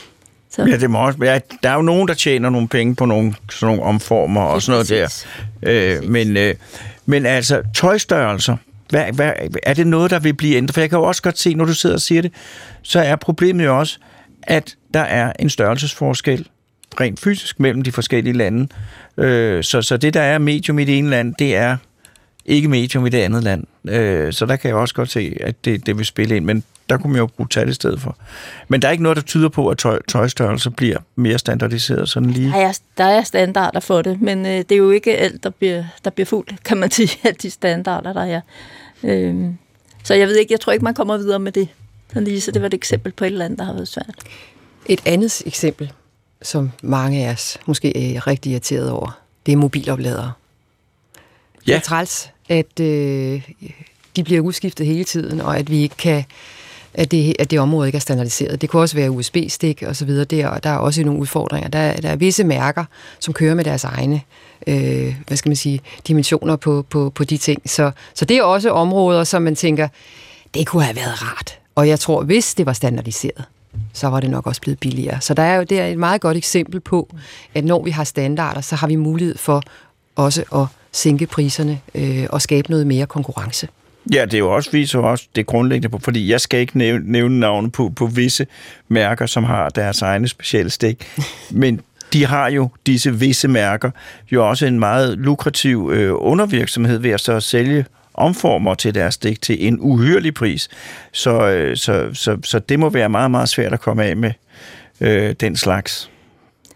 Så. Ja, det må også være. Der er jo nogen, der tjener nogle penge på nogle, sådan nogle omformer og sådan noget der. Øh, men, øh, men altså, tøjstørrelser, hvad, hvad, er det noget, der vil blive ændret? For jeg kan jo også godt se, når du sidder og siger det, så er problemet jo også, at der er en størrelsesforskel rent fysisk mellem de forskellige lande. Øh, så, så det, der er medium i det ene land, det er ikke medium i det andet land. Øh, så der kan jeg også godt se, at det, det vil spille ind, men der kunne man jo bruge tal i stedet for. Men der er ikke noget, der tyder på, at tøj, tøjstørrelser bliver mere standardiseret sådan lige. Der er, der er standarder for det, men øh, det er jo ikke alt, der bliver, der bliver fuldt, kan man sige, af de standarder, der er. Øhm, så jeg ved ikke, jeg tror ikke, man kommer videre med det. Lige, så det var et eksempel på et eller andet, der har været svært. Et andet eksempel, som mange af os måske er rigtig irriteret over, det er mobilopladere. Det Ja. er træls, at øh, de bliver udskiftet hele tiden, og at vi ikke kan at det, at det område ikke er standardiseret. Det kunne også være USB-stik og så videre. Der, og der er også nogle udfordringer. Der, er- der er visse mærker, som kører med deres egne øh, hvad skal man sige, dimensioner på, på, på de ting. Så, så det er også områder, som man tænker, det kunne have været rart. Og jeg tror, hvis det var standardiseret, så var det nok også blevet billigere. Så der er jo det er et meget godt eksempel på, at når vi har standarder, så har vi mulighed for også at sænke priserne øh, og skabe noget mere konkurrence. Ja, det er jo også viser også det grundlæggende på, fordi jeg skal ikke nævne, nævne navne på, på visse mærker, som har deres egne specielle stik, men de har jo disse visse mærker jo også en meget lukrativ øh, undervirksomhed ved at så sælge omformer til deres digt til en uhyrlig pris. Så, øh, så, så, så det må være meget, meget svært at komme af med øh, den slags.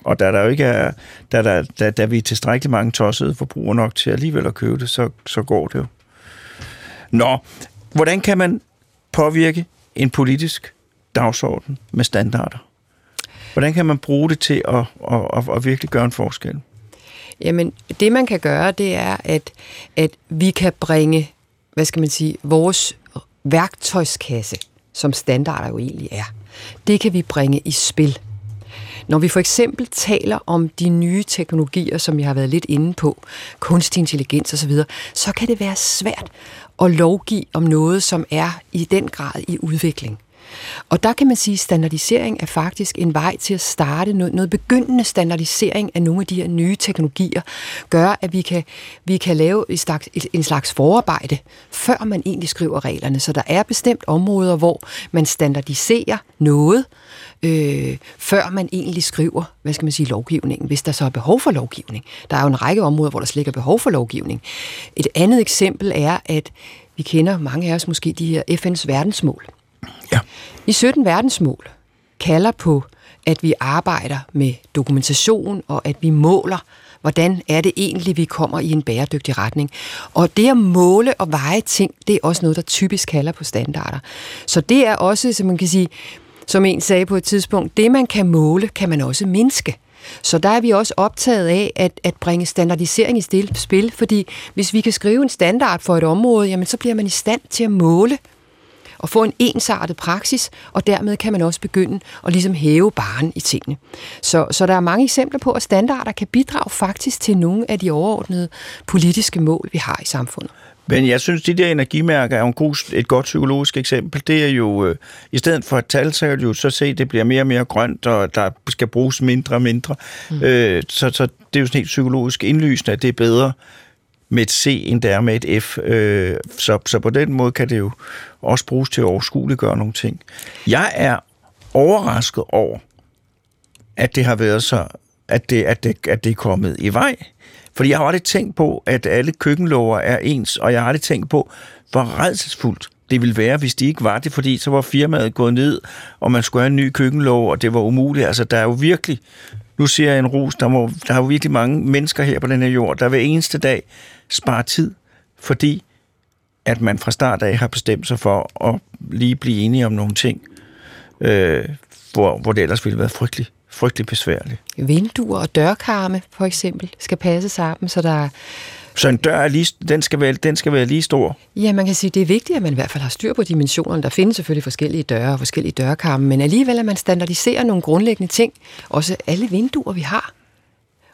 Og da der jo ikke er, da, der, da, da vi er tilstrækkeligt mange tossede forbrugere nok til alligevel at købe det, så, så går det jo. Nå, hvordan kan man påvirke en politisk dagsorden med standarder? Hvordan kan man bruge det til at, at, at, at virkelig gøre en forskel? Jamen, det man kan gøre, det er, at, at vi kan bringe, hvad skal man sige, vores værktøjskasse, som standarder jo egentlig er, det kan vi bringe i spil. Når vi for eksempel taler om de nye teknologier, som jeg har været lidt inde på, kunstig intelligens osv., så kan det være svært at lovgive om noget, som er i den grad i udvikling. Og der kan man sige, at standardisering er faktisk en vej til at starte noget, noget begyndende standardisering af nogle af de her nye teknologier, gør, at vi kan, vi kan lave en slags, en slags forarbejde, før man egentlig skriver reglerne. Så der er bestemt områder, hvor man standardiserer noget, øh, før man egentlig skriver, hvad skal man sige, lovgivningen, hvis der så er behov for lovgivning. Der er jo en række områder, hvor der slet ikke er behov for lovgivning. Et andet eksempel er, at vi kender mange af os måske de her FN's verdensmål. Ja. I 17 verdensmål kalder på, at vi arbejder med dokumentation, og at vi måler, hvordan er det egentlig, vi kommer i en bæredygtig retning. Og det at måle og veje ting, det er også noget, der typisk kalder på standarder. Så det er også, som man kan sige, som en sagde på et tidspunkt, det man kan måle, kan man også mindske. Så der er vi også optaget af at, at bringe standardisering i spil, fordi hvis vi kan skrive en standard for et område, jamen så bliver man i stand til at måle og få en ensartet praksis, og dermed kan man også begynde at ligesom hæve baren i tingene. Så, så der er mange eksempler på, at standarder kan bidrage faktisk til nogle af de overordnede politiske mål, vi har i samfundet. Men jeg synes, de der energimærker er en god, et godt psykologisk eksempel. Det er jo, øh, i stedet for et tal, så kan du jo så se, at det bliver mere og mere grønt, og der skal bruges mindre og mindre. Mm. Øh, så, så det er jo sådan helt psykologisk indlysende, at det er bedre med et C, end det er med et F. Øh, så, så på den måde kan det jo også bruges til at overskueliggøre nogle ting. Jeg er overrasket over, at det har været så, at det, at det, at det er kommet i vej. Fordi jeg har aldrig tænkt på, at alle køkkenlover er ens, og jeg har aldrig tænkt på, hvor redselsfuldt det ville være, hvis de ikke var det, fordi så var firmaet gået ned, og man skulle have en ny køkkenlov, og det var umuligt. Altså, der er jo virkelig, nu siger jeg en ros, der, må, der er jo virkelig mange mennesker her på den her jord, der hver eneste dag sparer tid, fordi at man fra start af har bestemt sig for at lige blive enige om nogle ting, øh, hvor, hvor det ellers ville være frygtelig, frygtelig besværligt. Vinduer og dørkarme, for eksempel, skal passe sammen, så der er Så en dør er lige, den, skal være, den skal være lige stor. Ja, man kan sige, det er vigtigt, at man i hvert fald har styr på dimensionerne. Der findes selvfølgelig forskellige døre og forskellige dørkarme, men alligevel at man standardiserer nogle grundlæggende ting. Også alle vinduer, vi har.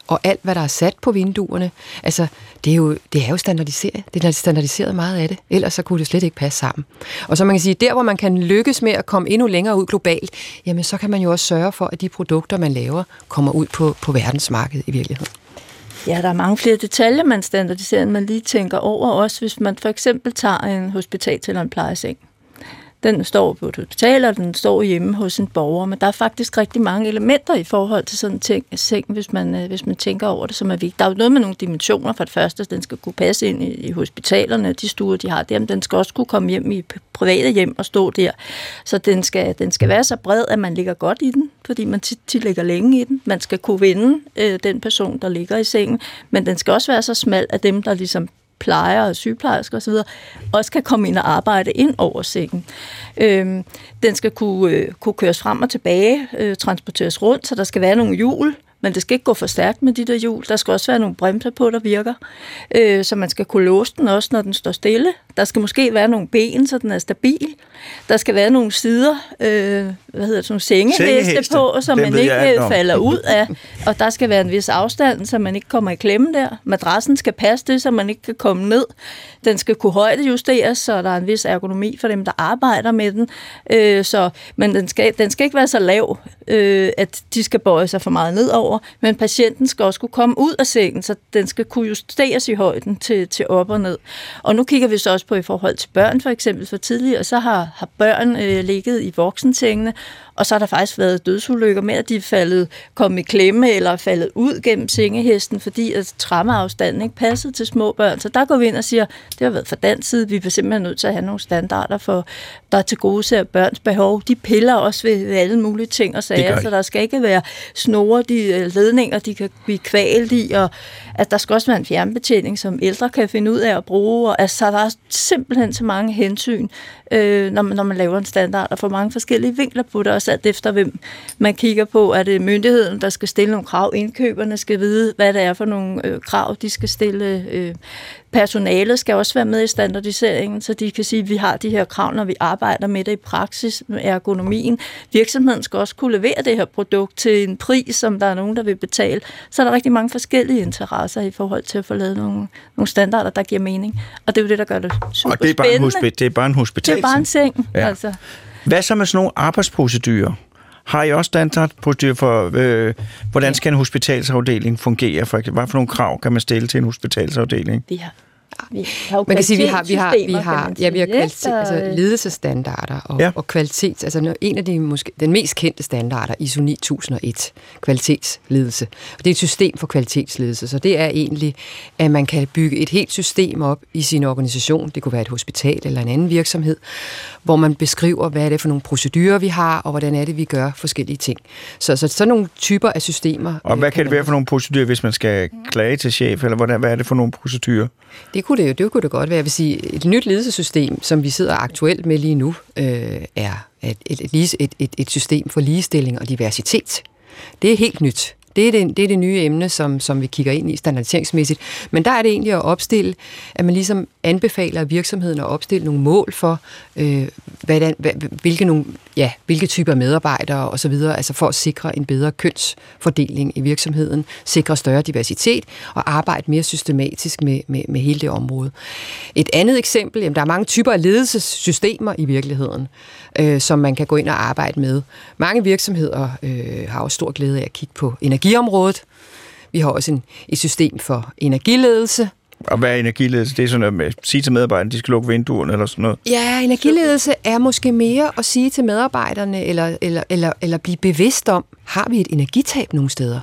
Og alt, hvad der er sat på vinduerne. Altså, det er jo, det er jo standardiseret. Det er standardiseret meget af det. Ellers så kunne det slet ikke passe sammen. Og så man kan sige, der hvor man kan lykkes med at komme endnu længere ud globalt, jamen så kan man jo også sørge for, at de produkter, man laver, kommer ud på, på verdensmarkedet i virkeligheden. Ja, der er mange flere detaljer, man standardiserer, end man lige tænker over. Også hvis man for eksempel tager en hospital eller en plejeseng. Den står på et hospital, og den står hjemme hos en borger, men der er faktisk rigtig mange elementer i forhold til sådan en ting, hvis man, øh, hvis man tænker over det, som er vigtigt. Der er jo noget med nogle dimensioner. For det første, den skal kunne passe ind i, i hospitalerne, de stuer, de har der, men den skal også kunne komme hjem i private hjem og stå der. Så den skal, den skal være så bred, at man ligger godt i den, fordi man tit, tit ligger længe i den. Man skal kunne vinde øh, den person, der ligger i sengen, men den skal også være så smal, at dem, der ligesom plejer og sygeplejersker osv., også kan komme ind og arbejde ind over sengen. Øhm, den skal kunne, øh, kunne køres frem og tilbage, øh, transporteres rundt, så der skal være nogle hjul, men det skal ikke gå for stærkt med de der hjul. Der skal også være nogle bremser på, der virker, øh, så man skal kunne låse den også, når den står stille. Der skal måske være nogle ben, så den er stabil. Der skal være nogle sider, øh, hvad hedder det, nogle Sengeheste. på, så Dem man ikke om. falder ud af. Og der skal være en vis afstand, så man ikke kommer i klemme der. Madrassen skal passe det, så man ikke kan komme ned. Den skal kunne højdejusteres, så der er en vis ergonomi for dem, der arbejder med den. Øh, så, men den skal, den skal ikke være så lav, øh, at de skal bøje sig for meget nedover. Men patienten skal også kunne komme ud af sengen, så den skal kunne justeres i højden til, til op og ned. Og nu kigger vi så også på i forhold til børn for eksempel. For tidligere så har, har børn øh, ligget i voksensengene, og så har der faktisk været dødsulykker med, at de er faldet, kommet i klemme eller er faldet ud gennem sengehesten, fordi at trammeafstanden ikke passede til små børn. Så der går vi ind og siger, det har været fra dansk side, vi er simpelthen nødt til at have nogle standarder for, der til gode ser børns behov. De piller også ved, ved alle mulige ting og sager, så der skal ikke være snore, de øh, ledninger, de kan blive kvalt i, og at der skal også være en fjernbetjening, som ældre kan finde ud af at bruge, og altså, der er simpelthen så mange hensyn, øh, når, man, når man laver en standard, og for mange forskellige vinkler på det, også alt efter hvem man kigger på. Er det myndigheden, der skal stille nogle krav? Indkøberne skal vide, hvad det er for nogle øh, krav, de skal stille. Øh, personalet skal også være med i standardiseringen, så de kan sige, at vi har de her krav, når vi arbejder med det i praksis med ergonomien. Virksomheden skal også kunne levere det her produkt til en pris, som der er nogen, der vil betale. Så er der rigtig mange forskellige interesser i forhold til at få lavet nogle, nogle standarder, der giver mening. Og det er jo det, der gør det super Og det er bare en, spændende. hospi- det er bare en det hospital. er bare en seng. Ja. Altså. Hvad så med sådan nogle arbejdsprocedurer? Har I også standardprocedurer for, øh, hvordan skal en hospitalsafdeling fungere? For, hvad for nogle krav kan man stille til en hospitalsafdeling? Vi har, vi har jo Man kan sige, vi har, vi har, vi har, kan ja, vi har kvalitet, altså øh, ledelsesstandarder og, Ja. og kvalitet. Altså når- en af de måske, den mest kendte standarder, ISO 9001, kvalitetsledelse. Og det er et system for kvalitetsledelse, så det er egentlig, at man kan bygge et helt system op i sin organisation. Det kunne være et hospital eller en anden virksomhed, hvor man beskriver, hvad er det for nogle procedurer, vi har, og hvordan er det, vi gør forskellige ting. Så, så sådan nogle typer af systemer. Og øh, hvad kan det man være for nogle procedurer, hvis man skal klage til chef, eller hvordan, hvad er det for nogle procedurer? Det kunne det jo det kunne det godt være. Jeg vil sige, et nyt ledelsessystem, som vi sidder aktuelt med lige nu, øh, er et, et, et, et, et, et system for ligestilling og diversitet. Det er helt nyt. Det er det, det er det nye emne, som, som vi kigger ind i standardiseringsmæssigt. Men der er det egentlig at opstille, at man ligesom anbefaler virksomheden at opstille nogle mål for, øh, hvordan, hvad, hvilke, nogle, ja, hvilke typer medarbejdere osv., altså for at sikre en bedre kønsfordeling i virksomheden, sikre større diversitet og arbejde mere systematisk med, med, med hele det område. Et andet eksempel, jamen, der er mange typer af ledelsessystemer i virkeligheden, øh, som man kan gå ind og arbejde med. Mange virksomheder øh, har også stor glæde af at kigge på energiområdet. Vi har også en, et system for energiledelse, Og hvad er energiledelse? Det er sådan noget med at sige til medarbejderne, de skal lukke vinduerne eller sådan noget. Ja, energiledelse er måske mere at sige til medarbejderne, eller, eller, eller, eller blive bevidst om, har vi et energitab nogle steder?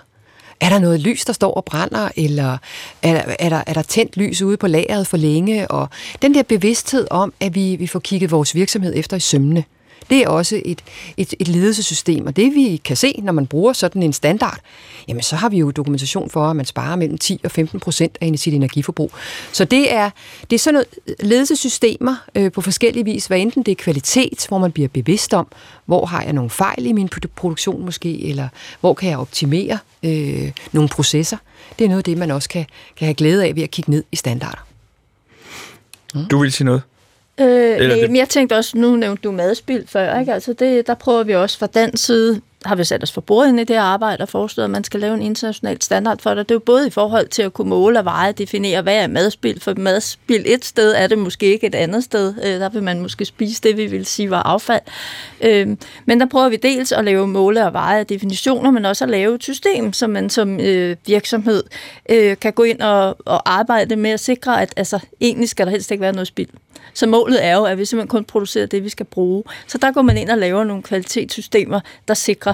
Er der noget lys, der står og brænder, eller er der, er der, er der tændt lys ude på lageret for længe? Og den der bevidsthed om, at vi, vi får kigget vores virksomhed efter i sømne, det er også et, et, et ledelsessystem, og det vi kan se, når man bruger sådan en standard, jamen så har vi jo dokumentation for, at man sparer mellem 10 og 15 procent af sit energiforbrug. Så det er, det er sådan noget øh, ledelsessystemer øh, på forskellige vis, hvad enten det er kvalitet, hvor man bliver bevidst om, hvor har jeg nogle fejl i min produktion måske, eller hvor kan jeg optimere øh, nogle processer. Det er noget af det, man også kan, kan have glæde af ved at kigge ned i standarder. Mm. Du vil sige noget? Øh, nej, det... men jeg tænkte også, nu nævnte du madspil før, ikke? Altså det, der prøver vi også fra den side har vi sat os for bordet i det arbejde og foreslået, at man skal lave en international standard for det. Det er jo både i forhold til at kunne måle og veje, definere, hvad er madspild, For madspild et sted er det måske ikke et andet sted. Øh, der vil man måske spise det, vi vil sige var affald. Øh, men der prøver vi dels at lave måle og veje definitioner, men også at lave et system, som man som øh, virksomhed øh, kan gå ind og, og arbejde med at sikre, at altså, egentlig skal der helst ikke være noget spild. Så målet er jo, at vi simpelthen kun producerer det, vi skal bruge. Så der går man ind og laver nogle kvalitetssystemer, der sikrer,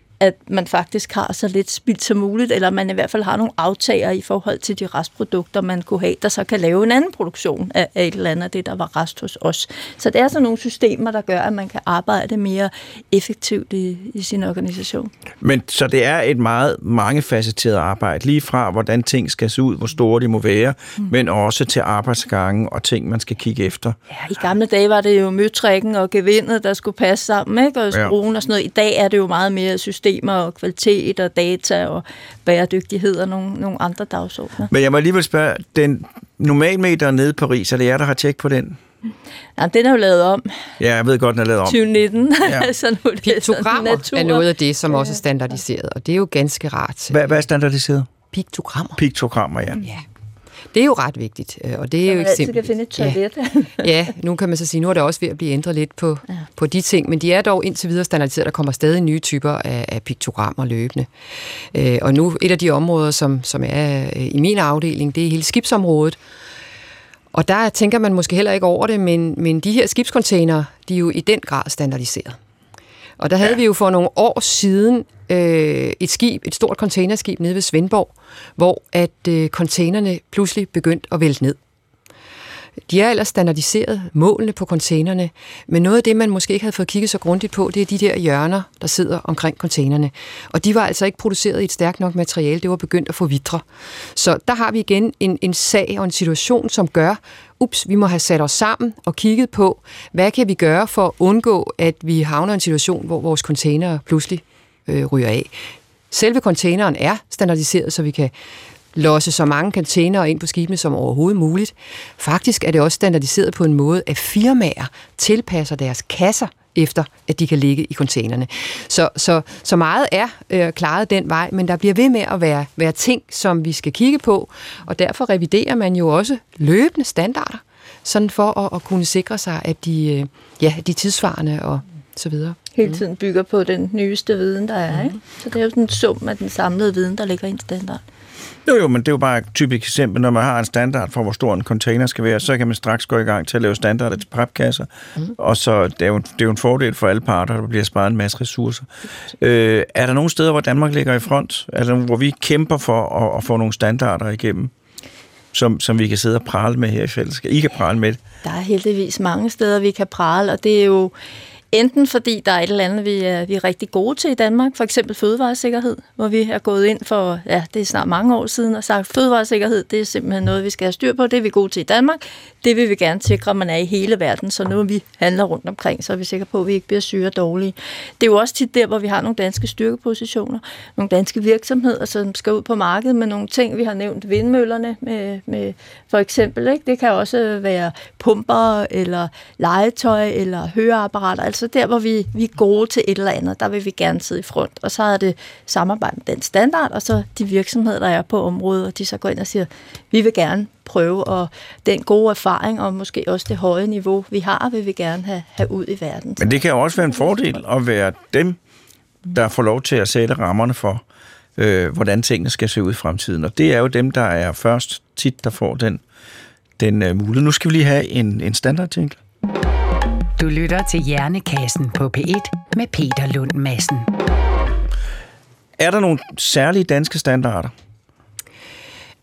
at man faktisk har så lidt spild som muligt, eller man i hvert fald har nogle aftager i forhold til de restprodukter, man kunne have, der så kan lave en anden produktion af, et eller andet af det, der var rest hos os. Så det er sådan nogle systemer, der gør, at man kan arbejde mere effektivt i, i sin organisation. Men så det er et meget mangefacetteret arbejde, lige fra hvordan ting skal se ud, hvor store de må være, mm. men også til arbejdsgangen og ting, man skal kigge efter. Ja, i gamle dage var det jo møtrækken og gevindet, der skulle passe sammen, ikke? og skruen ja. og sådan noget. I dag er det jo meget mere system systemer og kvalitet og data og bæredygtighed og nogle, nogle andre dagsordner. Men jeg må alligevel spørge, den normalmeter nede i Paris, er det jer, der har tjekket på den? Ja, den er jo lavet om. Ja, jeg ved godt, den er lavet om. 2019. Ja. så nu er det Piktogrammer er noget af det, som også er standardiseret, og det er jo ganske rart. Hvad, hvad er standardiseret? Piktogrammer. Piktogrammer, ja. ja. Det er jo ret vigtigt, øh, og det er jo ikke simpelt. kan finde et toilet. Ja. ja, nu kan man så sige, nu er det også ved at blive ændret lidt på, ja. på de ting, men de er dog indtil videre standardiseret. Der kommer stadig nye typer af, af piktogrammer løbende. Øh, og nu et af de områder, som, som er øh, i min afdeling, det er hele skibsområdet. Og der tænker man måske heller ikke over det, men, men de her skibscontainere, de er jo i den grad standardiseret. Og der havde ja. vi jo for nogle år siden øh, et skib, et stort containerskib nede ved Svendborg, hvor at øh, containerne pludselig begyndte at vælte ned. De er ellers standardiseret, målene på containerne, men noget af det, man måske ikke havde fået kigget så grundigt på, det er de der hjørner, der sidder omkring containerne. Og de var altså ikke produceret i et stærkt nok materiale, det var begyndt at få vidre. Så der har vi igen en, en sag og en situation, som gør, ups, vi må have sat os sammen og kigget på, hvad kan vi gøre for at undgå, at vi havner i en situation, hvor vores container pludselig øh, ryger af. Selve containeren er standardiseret, så vi kan losse så mange containere ind på skibene som overhovedet muligt. Faktisk er det også standardiseret på en måde, at firmaer tilpasser deres kasser efter, at de kan ligge i containerne. Så, så, så meget er øh, klaret den vej, men der bliver ved med at være, være ting, som vi skal kigge på, og derfor reviderer man jo også løbende standarder, sådan for at, at kunne sikre sig, at de, øh, ja, de tidsvarende og så videre. Hele mm. tiden bygger på den nyeste viden, der er. Mm. Ikke? Så det er jo sådan en sum af den samlede viden, der ligger i en standard. Jo, jo, men det er jo bare et typisk eksempel. Når man har en standard for, hvor stor en container skal være, så kan man straks gå i gang til at lave standarder til papkasser. Mm. Og så det er, jo, det er jo en fordel for alle parter, der bliver sparet en masse ressourcer. Øh, er der nogle steder, hvor Danmark ligger i front? Altså, hvor vi kæmper for at, at få nogle standarder igennem? Som, som vi kan sidde og prale med her i fællesskab. I kan prale med det. Der er heldigvis mange steder, vi kan prale, og det er jo Enten fordi der er et eller andet, vi er, vi er rigtig gode til i Danmark, for eksempel fødevaresikkerhed, hvor vi er gået ind for, ja, det er snart mange år siden, og sagt, fødevaresikkerhed, det er simpelthen noget, vi skal have styr på, det er vi gode til i Danmark, det vil vi gerne sikre, at man er i hele verden, så nu vi handler rundt omkring, så er vi sikre på, at vi ikke bliver syge og dårlige. Det er jo også tit der, hvor vi har nogle danske styrkepositioner, nogle danske virksomheder, som skal ud på markedet med nogle ting, vi har nævnt vindmøllerne med, med for eksempel, ikke? det kan også være pumper, eller legetøj, eller høreapparater, altså der, hvor vi, vi er gode til et eller andet, der vil vi gerne sidde i front, og så er det samarbejde med den standard, og så de virksomheder, der er på området, og de så går ind og siger, vi vil gerne prøve, og den gode erfaring, og måske også det høje niveau, vi har, vil vi gerne have, have ud i verden. Men det kan også være en fordel at være dem, der får lov til at sætte rammerne for, øh, hvordan tingene skal se ud i fremtiden. Og det er jo dem, der er først tit, der får den, den uh, mulighed. Nu skal vi lige have en, en standardtænkel. Du lytter til Hjernekassen på P1 med Peter Lund Madsen. Er der nogle særlige danske standarder?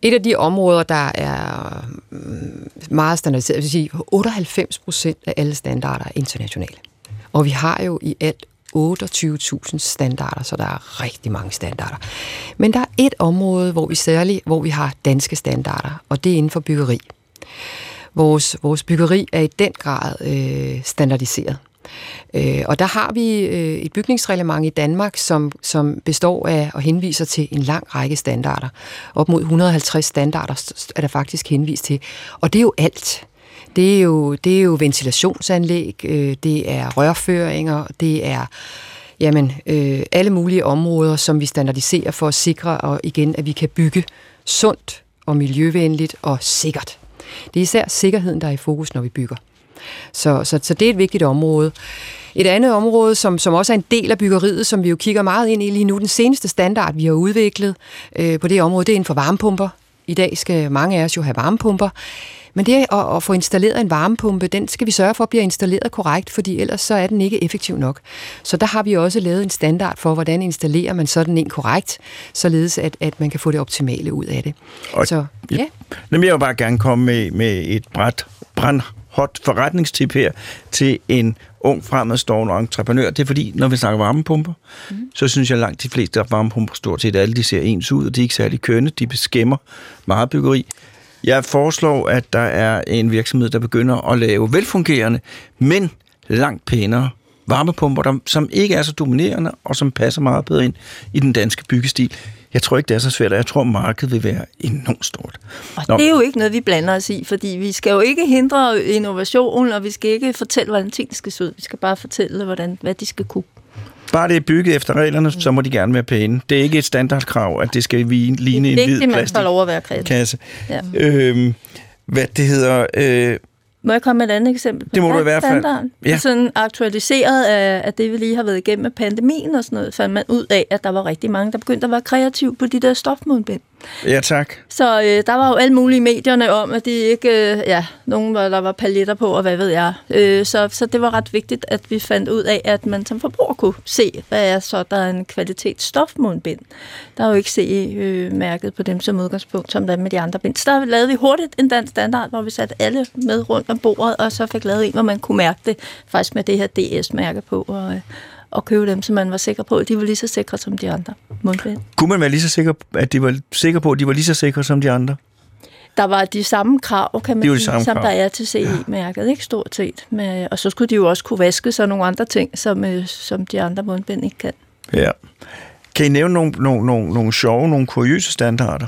Et af de områder, der er mm, meget standardiseret, vil sige 98 procent af alle standarder er internationale. Og vi har jo i alt 28.000 standarder, så der er rigtig mange standarder. Men der er et område, hvor vi særligt hvor vi har danske standarder, og det er inden for byggeri. Vores, vores byggeri er i den grad øh, standardiseret. Øh, og der har vi øh, et bygningsreglement i Danmark, som, som består af og henviser til en lang række standarder. Op mod 150 standarder er der faktisk henvist til. Og det er jo alt. Det er jo, det er jo ventilationsanlæg, øh, det er rørføringer, det er jamen, øh, alle mulige områder, som vi standardiserer for at sikre, og igen, at vi kan bygge sundt og miljøvenligt og sikkert. Det er især sikkerheden, der er i fokus, når vi bygger. Så, så, så det er et vigtigt område. Et andet område, som, som også er en del af byggeriet, som vi jo kigger meget ind i lige nu, den seneste standard, vi har udviklet øh, på det område, det er inden for varmepumper. I dag skal mange af os jo have varmepumper. Men det at, at få installeret en varmepumpe, den skal vi sørge for at blive installeret korrekt, fordi ellers så er den ikke effektiv nok. Så der har vi også lavet en standard for, hvordan installerer man sådan en korrekt, således at, at man kan få det optimale ud af det. Og, så, ja. Jamen, jeg vil bare gerne komme med, med et bræt, brand hot forretningstip her til en ung fremadstående entreprenør. Det er fordi, når vi snakker varmepumper, mm. så synes jeg langt de fleste af varmepumper stort set alle, de ser ens ud, og de er ikke særlig kønne, de beskæmmer meget byggeri. Jeg foreslår, at der er en virksomhed, der begynder at lave velfungerende, men langt pænere varmepumper, der, som ikke er så dominerende, og som passer meget bedre ind i den danske byggestil. Jeg tror ikke, det er så svært, og jeg tror, markedet vil være enormt stort. Og Nå. det er jo ikke noget, vi blander os i, fordi vi skal jo ikke hindre innovation, og vi skal ikke fortælle, hvordan tingene skal se ud. Vi skal bare fortælle, hvordan, hvad de skal kunne. Bare det er bygget efter reglerne, så må de gerne være pæne. Det er ikke et standardkrav, at det skal ligne en hvid plastikkasse. Ja. Øhm, hvad det hedder... Øh, må jeg komme med et andet eksempel? Det må du i hvert fald. Ja. Sådan aktualiseret af, af det, vi lige har været igennem med pandemien og sådan noget, fandt man ud af, at der var rigtig mange, der begyndte at være kreative på de der stofmundbind. Ja, tak. Så øh, der var jo alle mulige medierne om, at de ikke, øh, ja, nogen var, der var paletter på, og hvad ved jeg. Øh, så, så det var ret vigtigt, at vi fandt ud af, at man som forbruger kunne se, hvad er så der er en kvalitetsstofmundbind. Der er jo ikke CE-mærket øh, på dem som udgangspunkt, som der med de andre bind. Så der lavede vi hurtigt en dansk standard, hvor vi satte alle med rundt om bordet, og så fik lavet en, hvor man kunne mærke det faktisk med det her DS-mærke på. Og, øh, og købe dem, så man var sikker på, at de var lige så sikre som de andre mundbind. Kunne man være lige så sikker, at de var sikker på, at de var lige så sikre som de andre? Der var de samme krav, kan man de sige, som krav. der er til CE-mærket, ikke stort set. Med, og så skulle de jo også kunne vaske sig nogle andre ting, som, øh, som de andre mundbind ikke kan. Ja. Kan I nævne nogle, nogle, nogle, nogle sjove, nogle kuriøse standarder?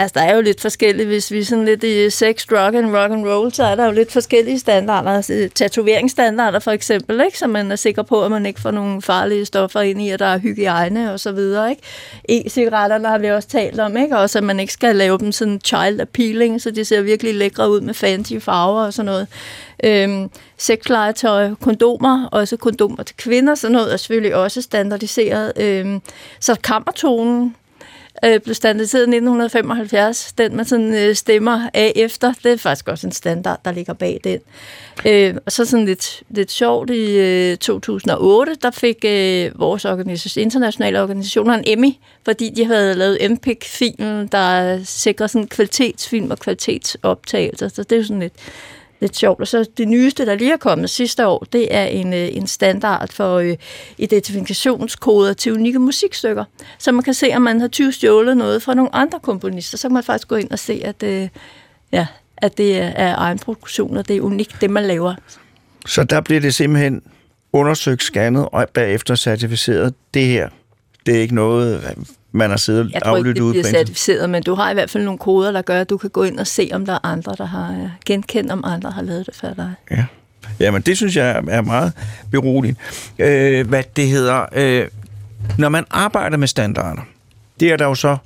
Altså, der er jo lidt forskelligt. Hvis vi er sådan lidt i sex, drug and rock and roll, så er der jo lidt forskellige standarder. Altså, tatoveringsstandarder for eksempel, ikke? så man er sikker på, at man ikke får nogle farlige stoffer ind i, at der er hygiejne og så videre. Ikke? E-cigaretterne har vi også talt om, ikke? også at man ikke skal lave dem sådan child appealing, så de ser virkelig lækre ud med fancy farver og sådan noget. Øhm, sexlegetøj, kondomer, også kondomer til kvinder, sådan noget er selvfølgelig også standardiseret. Øhm, så kammertonen, øh, blev standardiseret i 1975. Den man sådan øh, stemmer af efter, det er faktisk også en standard, der ligger bag den. Øh, og så sådan lidt, lidt sjovt i øh, 2008, der fik øh, vores organisation, internationale organisationer en Emmy, fordi de havde lavet MPEG-filmen, der sikrer sådan kvalitetsfilm og kvalitetsoptagelser. Så det er jo sådan lidt lidt sjovt. Og så det nyeste, der lige er kommet sidste år, det er en, øh, en standard for øh, identifikationskoder til unikke musikstykker. Så man kan se, om man har 20 stjålet noget fra nogle andre komponister, så kan man faktisk gå ind og se, at, øh, ja, at det er egen produktion, og det er unikt, det man laver. Så der bliver det simpelthen undersøgt, scannet og bagefter certificeret. Det her, det er ikke noget, man har siddet og aflyttet ud. Jeg tror ikke, det bliver certificeret, men du har i hvert fald nogle koder, der gør, at du kan gå ind og se, om der er andre, der har øh, genkendt, om andre har lavet det før dig. Ja. Jamen, det synes jeg er meget beroligende. Øh, hvad det hedder, øh, når man arbejder med standarder, det er der jo så,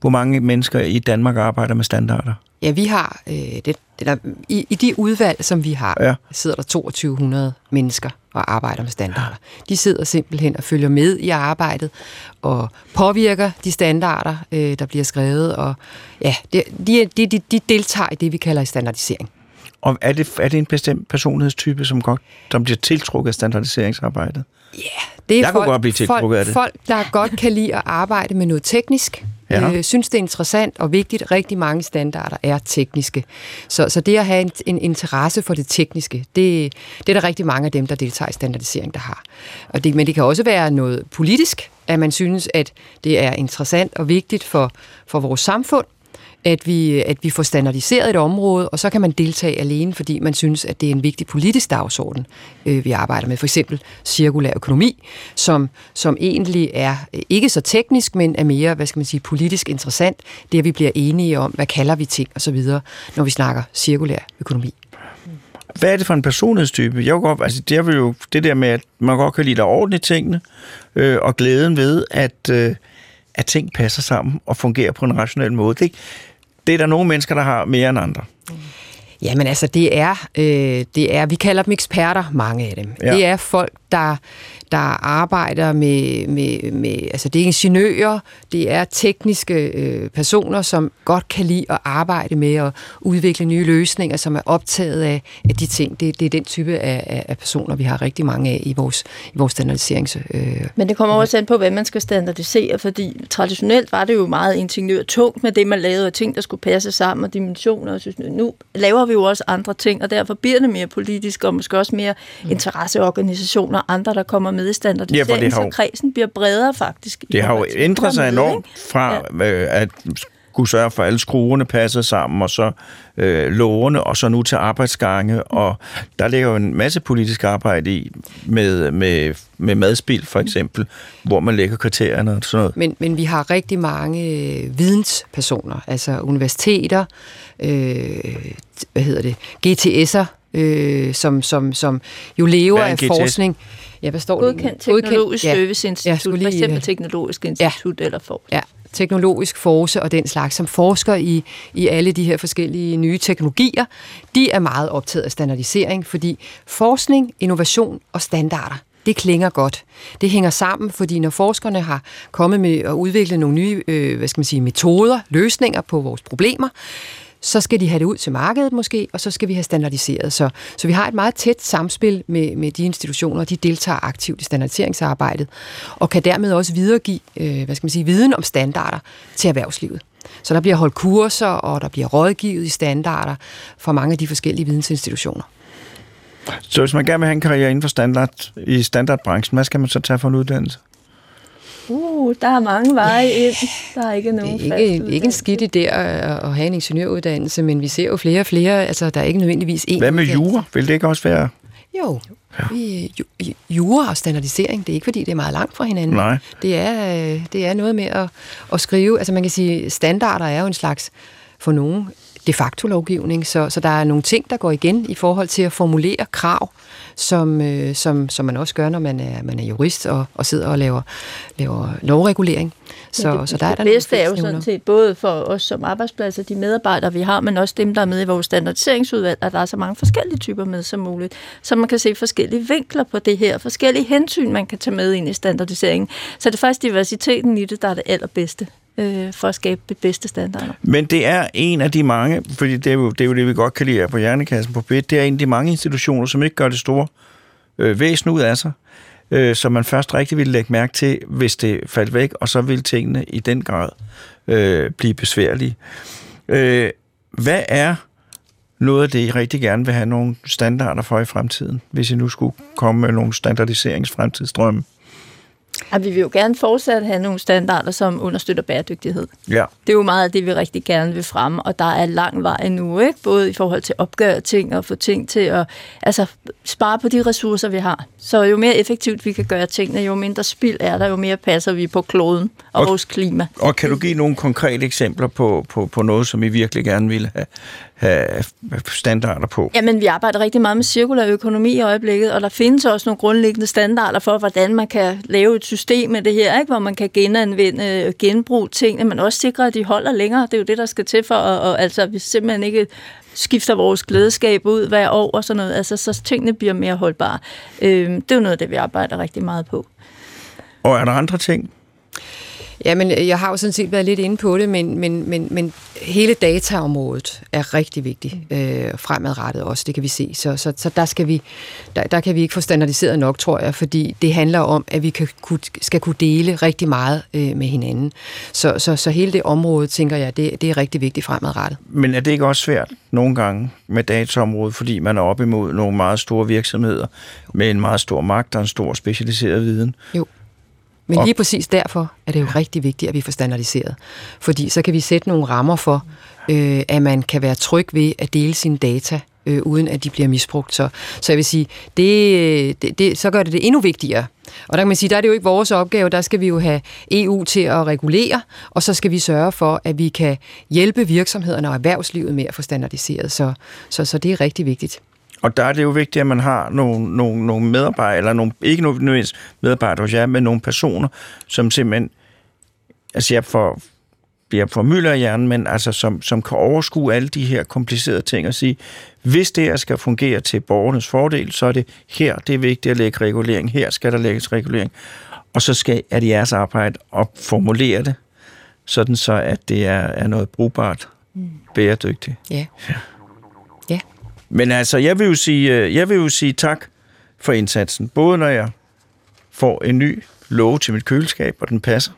hvor mange mennesker i Danmark arbejder med standarder? Ja, vi har, øh, det, det der, i, i de udvalg, som vi har, ja. sidder der 2200 mennesker og arbejder med standarder. De sidder simpelthen og følger med i arbejdet og påvirker de standarder, øh, der bliver skrevet, og ja, de, de, de, de deltager i det, vi kalder standardisering. Og er det, er det en bestemt personlighedstype, som, godt, som bliver tiltrukket af standardiseringsarbejdet? Ja, yeah, det er Jeg folk, kunne godt blive tiltrukket folk, af det. folk, der godt kan lide at arbejde med noget teknisk, Ja. Øh, synes, det er interessant og vigtigt. Rigtig mange standarder er tekniske. Så, så det at have en, en interesse for det tekniske, det, det er der rigtig mange af dem, der deltager i standardisering, der har. Og det, men det kan også være noget politisk, at man synes, at det er interessant og vigtigt for, for vores samfund, at vi, at vi får standardiseret et område, og så kan man deltage alene, fordi man synes, at det er en vigtig politisk dagsorden, øh, vi arbejder med. For eksempel cirkulær økonomi, som, som egentlig er øh, ikke så teknisk, men er mere, hvad skal man sige, politisk interessant. Det, at vi bliver enige om, hvad kalder vi ting osv., når vi snakker cirkulær økonomi. Hvad er det for en personlighedstype? Jeg godt, altså det er jo det der med, at man godt kan lide at ordne tingene, øh, og glæden ved, at, øh, at ting passer sammen og fungerer på en rationel måde. Det, det er der nogle mennesker, der har mere end andre. Jamen altså, det er, øh, det er, vi kalder dem eksperter, mange af dem. Ja. Det er folk, der, der arbejder med, med, med, altså det er ingeniører, det er tekniske øh, personer, som godt kan lide at arbejde med at udvikle nye løsninger, som er optaget af, af de ting. Det, det er den type af, af, personer, vi har rigtig mange af i vores, i vores standardiserings... Øh, Men det kommer også an på, hvad man skal standardisere, fordi traditionelt var det jo meget ingeniørtungt med det, man lavede, og ting, der skulle passe sammen, og dimensioner. Og synes, nu laver vi jo også andre ting, og derfor bliver det mere politisk, og måske også mere interesseorganisationer og andre, der kommer med i Ja, standardisering, for det har så kredsen bliver bredere faktisk. i Det har jo ændret sig med, enormt fra øh, at skulle sørge for, at alle skruerne passer sammen, og så øh, lovene, og så nu til arbejdsgange, og der ligger jo en masse politisk arbejde i, med, med, med madspil for eksempel, hvor man lægger kriterierne og sådan noget. Men, men vi har rigtig mange øh, videnspersoner, altså universiteter, øh, hvad hedder det, GTS'er, øh, som, som, som jo lever er af GTS? forskning. Ja, hvad står? Godkendt Teknologisk ja. Serviceinstitut, Ja, skulle for lige, eksempel øh, Teknologisk Institut ja. eller for. Ja, teknologisk force og den slags, som forsker i, i alle de her forskellige nye teknologier, de er meget optaget af standardisering, fordi forskning, innovation og standarder, det klinger godt. Det hænger sammen, fordi når forskerne har kommet med at udvikle nogle nye øh, hvad skal man sige, metoder, løsninger på vores problemer, så skal de have det ud til markedet måske, og så skal vi have standardiseret. Så, så vi har et meget tæt samspil med, med de institutioner, de deltager aktivt i standardiseringsarbejdet, og kan dermed også videregive øh, hvad skal man sige, viden om standarder til erhvervslivet. Så der bliver holdt kurser, og der bliver rådgivet i standarder for mange af de forskellige vidensinstitutioner. Så hvis man gerne vil have en karriere inden for standard, i standardbranchen, hvad skal man så tage for en uddannelse? Uh, der er mange veje ind. Der er ikke nogen er ikke, ikke en uddannelse. skidt idé at, at have en ingeniøruddannelse, men vi ser jo flere og flere, altså der er ikke nødvendigvis én Hvad med jura? Vil det ikke også være? Jo, vi, ju, ju- jura og standardisering, det er ikke fordi, det er meget langt fra hinanden. Nej. Det er, øh, det er noget med at, at skrive, altså man kan sige, standarder er jo en slags, for nogen, de facto lovgivning, så, så der er nogle ting, der går igen i forhold til at formulere krav, som, øh, som, som man også gør, når man er, man er jurist og, og sidder og laver, laver lovregulering. Så, det, så der er der det bedste er jo sådan set både for os som arbejdspladser, de medarbejdere, vi har, men også dem, der er med i vores standardiseringsudvalg, at der er så mange forskellige typer med som muligt. Så man kan se forskellige vinkler på det her, forskellige hensyn, man kan tage med ind i standardiseringen. Så det er faktisk diversiteten i det, der er det allerbedste øh, for at skabe det bedste standarder. Men det er en af de mange, fordi det er jo det, er jo det vi godt kan lide på Hjernekassen på B, det er en af de mange institutioner, som ikke gør det store øh, væsen ud af sig, øh, som man først rigtig ville lægge mærke til, hvis det faldt væk, og så ville tingene i den grad øh, blive besværlige. Øh, hvad er noget af det, I rigtig gerne vil have nogle standarder for i fremtiden, hvis I nu skulle komme med nogle standardiseringsfremtidsdrømme? Og vi vil jo gerne fortsat have nogle standarder, som understøtter bæredygtighed. Ja. Det er jo meget af det, vi rigtig gerne vil fremme, og der er lang vej nu, ikke? både i forhold til at opgøre ting og få ting til at altså, spare på de ressourcer, vi har. Så jo mere effektivt vi kan gøre tingene, jo mindre spild er der, jo mere passer vi på kloden og, Og- vores klima. Og kan du give nogle konkrete eksempler på, på, på noget, som I virkelig gerne ville have, have standarder på? Jamen, vi arbejder rigtig meget med cirkulær økonomi i øjeblikket, og der findes også nogle grundlæggende standarder for, hvordan man kan lave et system med det her, ikke? hvor man kan genanvende og genbruge tingene, men også sikre, at de holder længere. Det er jo det, der skal til for, og, og altså, vi simpelthen ikke skifter vores glædeskab ud hver år og sådan noget, altså, så tingene bliver mere holdbare. Øhm, det er jo noget af det, vi arbejder rigtig meget på. Og er der andre ting? Ja, men jeg har jo sådan set været lidt inde på det, men, men, men, men hele dataområdet er rigtig vigtigt øh, fremadrettet også, det kan vi se. Så, så, så der, skal vi, der, der kan vi ikke få standardiseret nok, tror jeg, fordi det handler om, at vi kan, skal kunne dele rigtig meget øh, med hinanden. Så, så, så hele det område, tænker jeg, det, det er rigtig vigtigt fremadrettet. Men er det ikke også svært nogle gange med dataområdet, fordi man er op imod nogle meget store virksomheder med en meget stor magt og en stor specialiseret viden? Jo. Men lige præcis derfor er det jo rigtig vigtigt, at vi får standardiseret. Fordi så kan vi sætte nogle rammer for, øh, at man kan være tryg ved at dele sine data, øh, uden at de bliver misbrugt. Så, så jeg vil sige, det, det, det, så gør det det endnu vigtigere. Og der kan man sige, der er det jo ikke vores opgave, der skal vi jo have EU til at regulere, og så skal vi sørge for, at vi kan hjælpe virksomhederne og erhvervslivet med at få standardiseret. Så, så, så det er rigtig vigtigt. Og der er det jo vigtigt, at man har nogle, nogle, nogle medarbejdere, eller nogle, ikke nødvendigvis medarbejdere hos jer, men nogle personer, som simpelthen, altså jeg får, bliver for mylder i hjernen, men altså som, som kan overskue alle de her komplicerede ting og sige, hvis det her skal fungere til borgernes fordel, så er det her, det er vigtigt at lægge regulering, her skal der lægges regulering, og så skal, er det jeres arbejde at formulere det, sådan så at det er, er noget brugbart, mm. bæredygtigt. Ja. Ja. Men altså, jeg vil jo sige, øh, jeg vil jo sige tak for indsatsen. Både når jeg får en ny låge til mit køleskab, og den passer,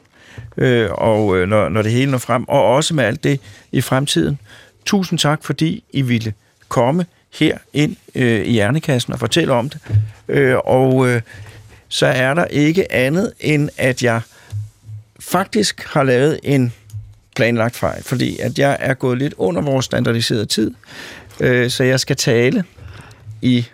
øh, og øh, når, når det hele når frem, og også med alt det i fremtiden. Tusind tak, fordi I ville komme her ind øh, i Hjernekassen og fortælle om det. Øh, og øh, så er der ikke andet, end at jeg faktisk har lavet en planlagt fejl, fordi at jeg er gået lidt under vores standardiserede tid. Øh, så jeg skal tale i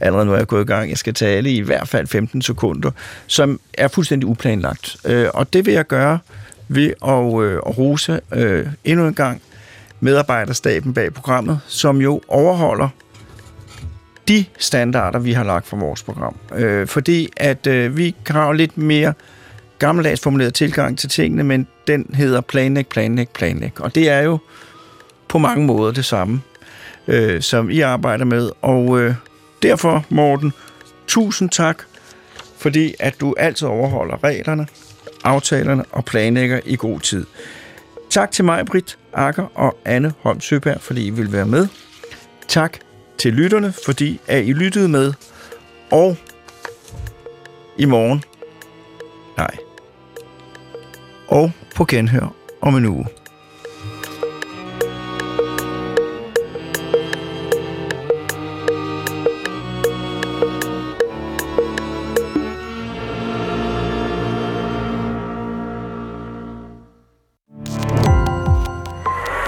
allerede nu er jeg gået i gang, jeg skal tale i, hvert fald 15 sekunder, som er fuldstændig uplanlagt. Øh, og det vil jeg gøre ved at, øh, at rose øh, endnu en gang medarbejderstaben bag programmet, som jo overholder de standarder, vi har lagt for vores program. Øh, fordi at øh, vi har lidt mere gammeldags formuleret tilgang til tingene, men den hedder planlæg, planlæg, planlæg. Og det er jo på mange måder det samme øh, som I arbejder med. Og øh, derfor, Morten, tusind tak, fordi at du altid overholder reglerne, aftalerne og planlægger i god tid. Tak til mig, Britt Akker og Anne Holm Søberg, fordi I vil være med. Tak til lytterne, fordi at I lyttede med. Og i morgen, nej, og på genhør om en uge.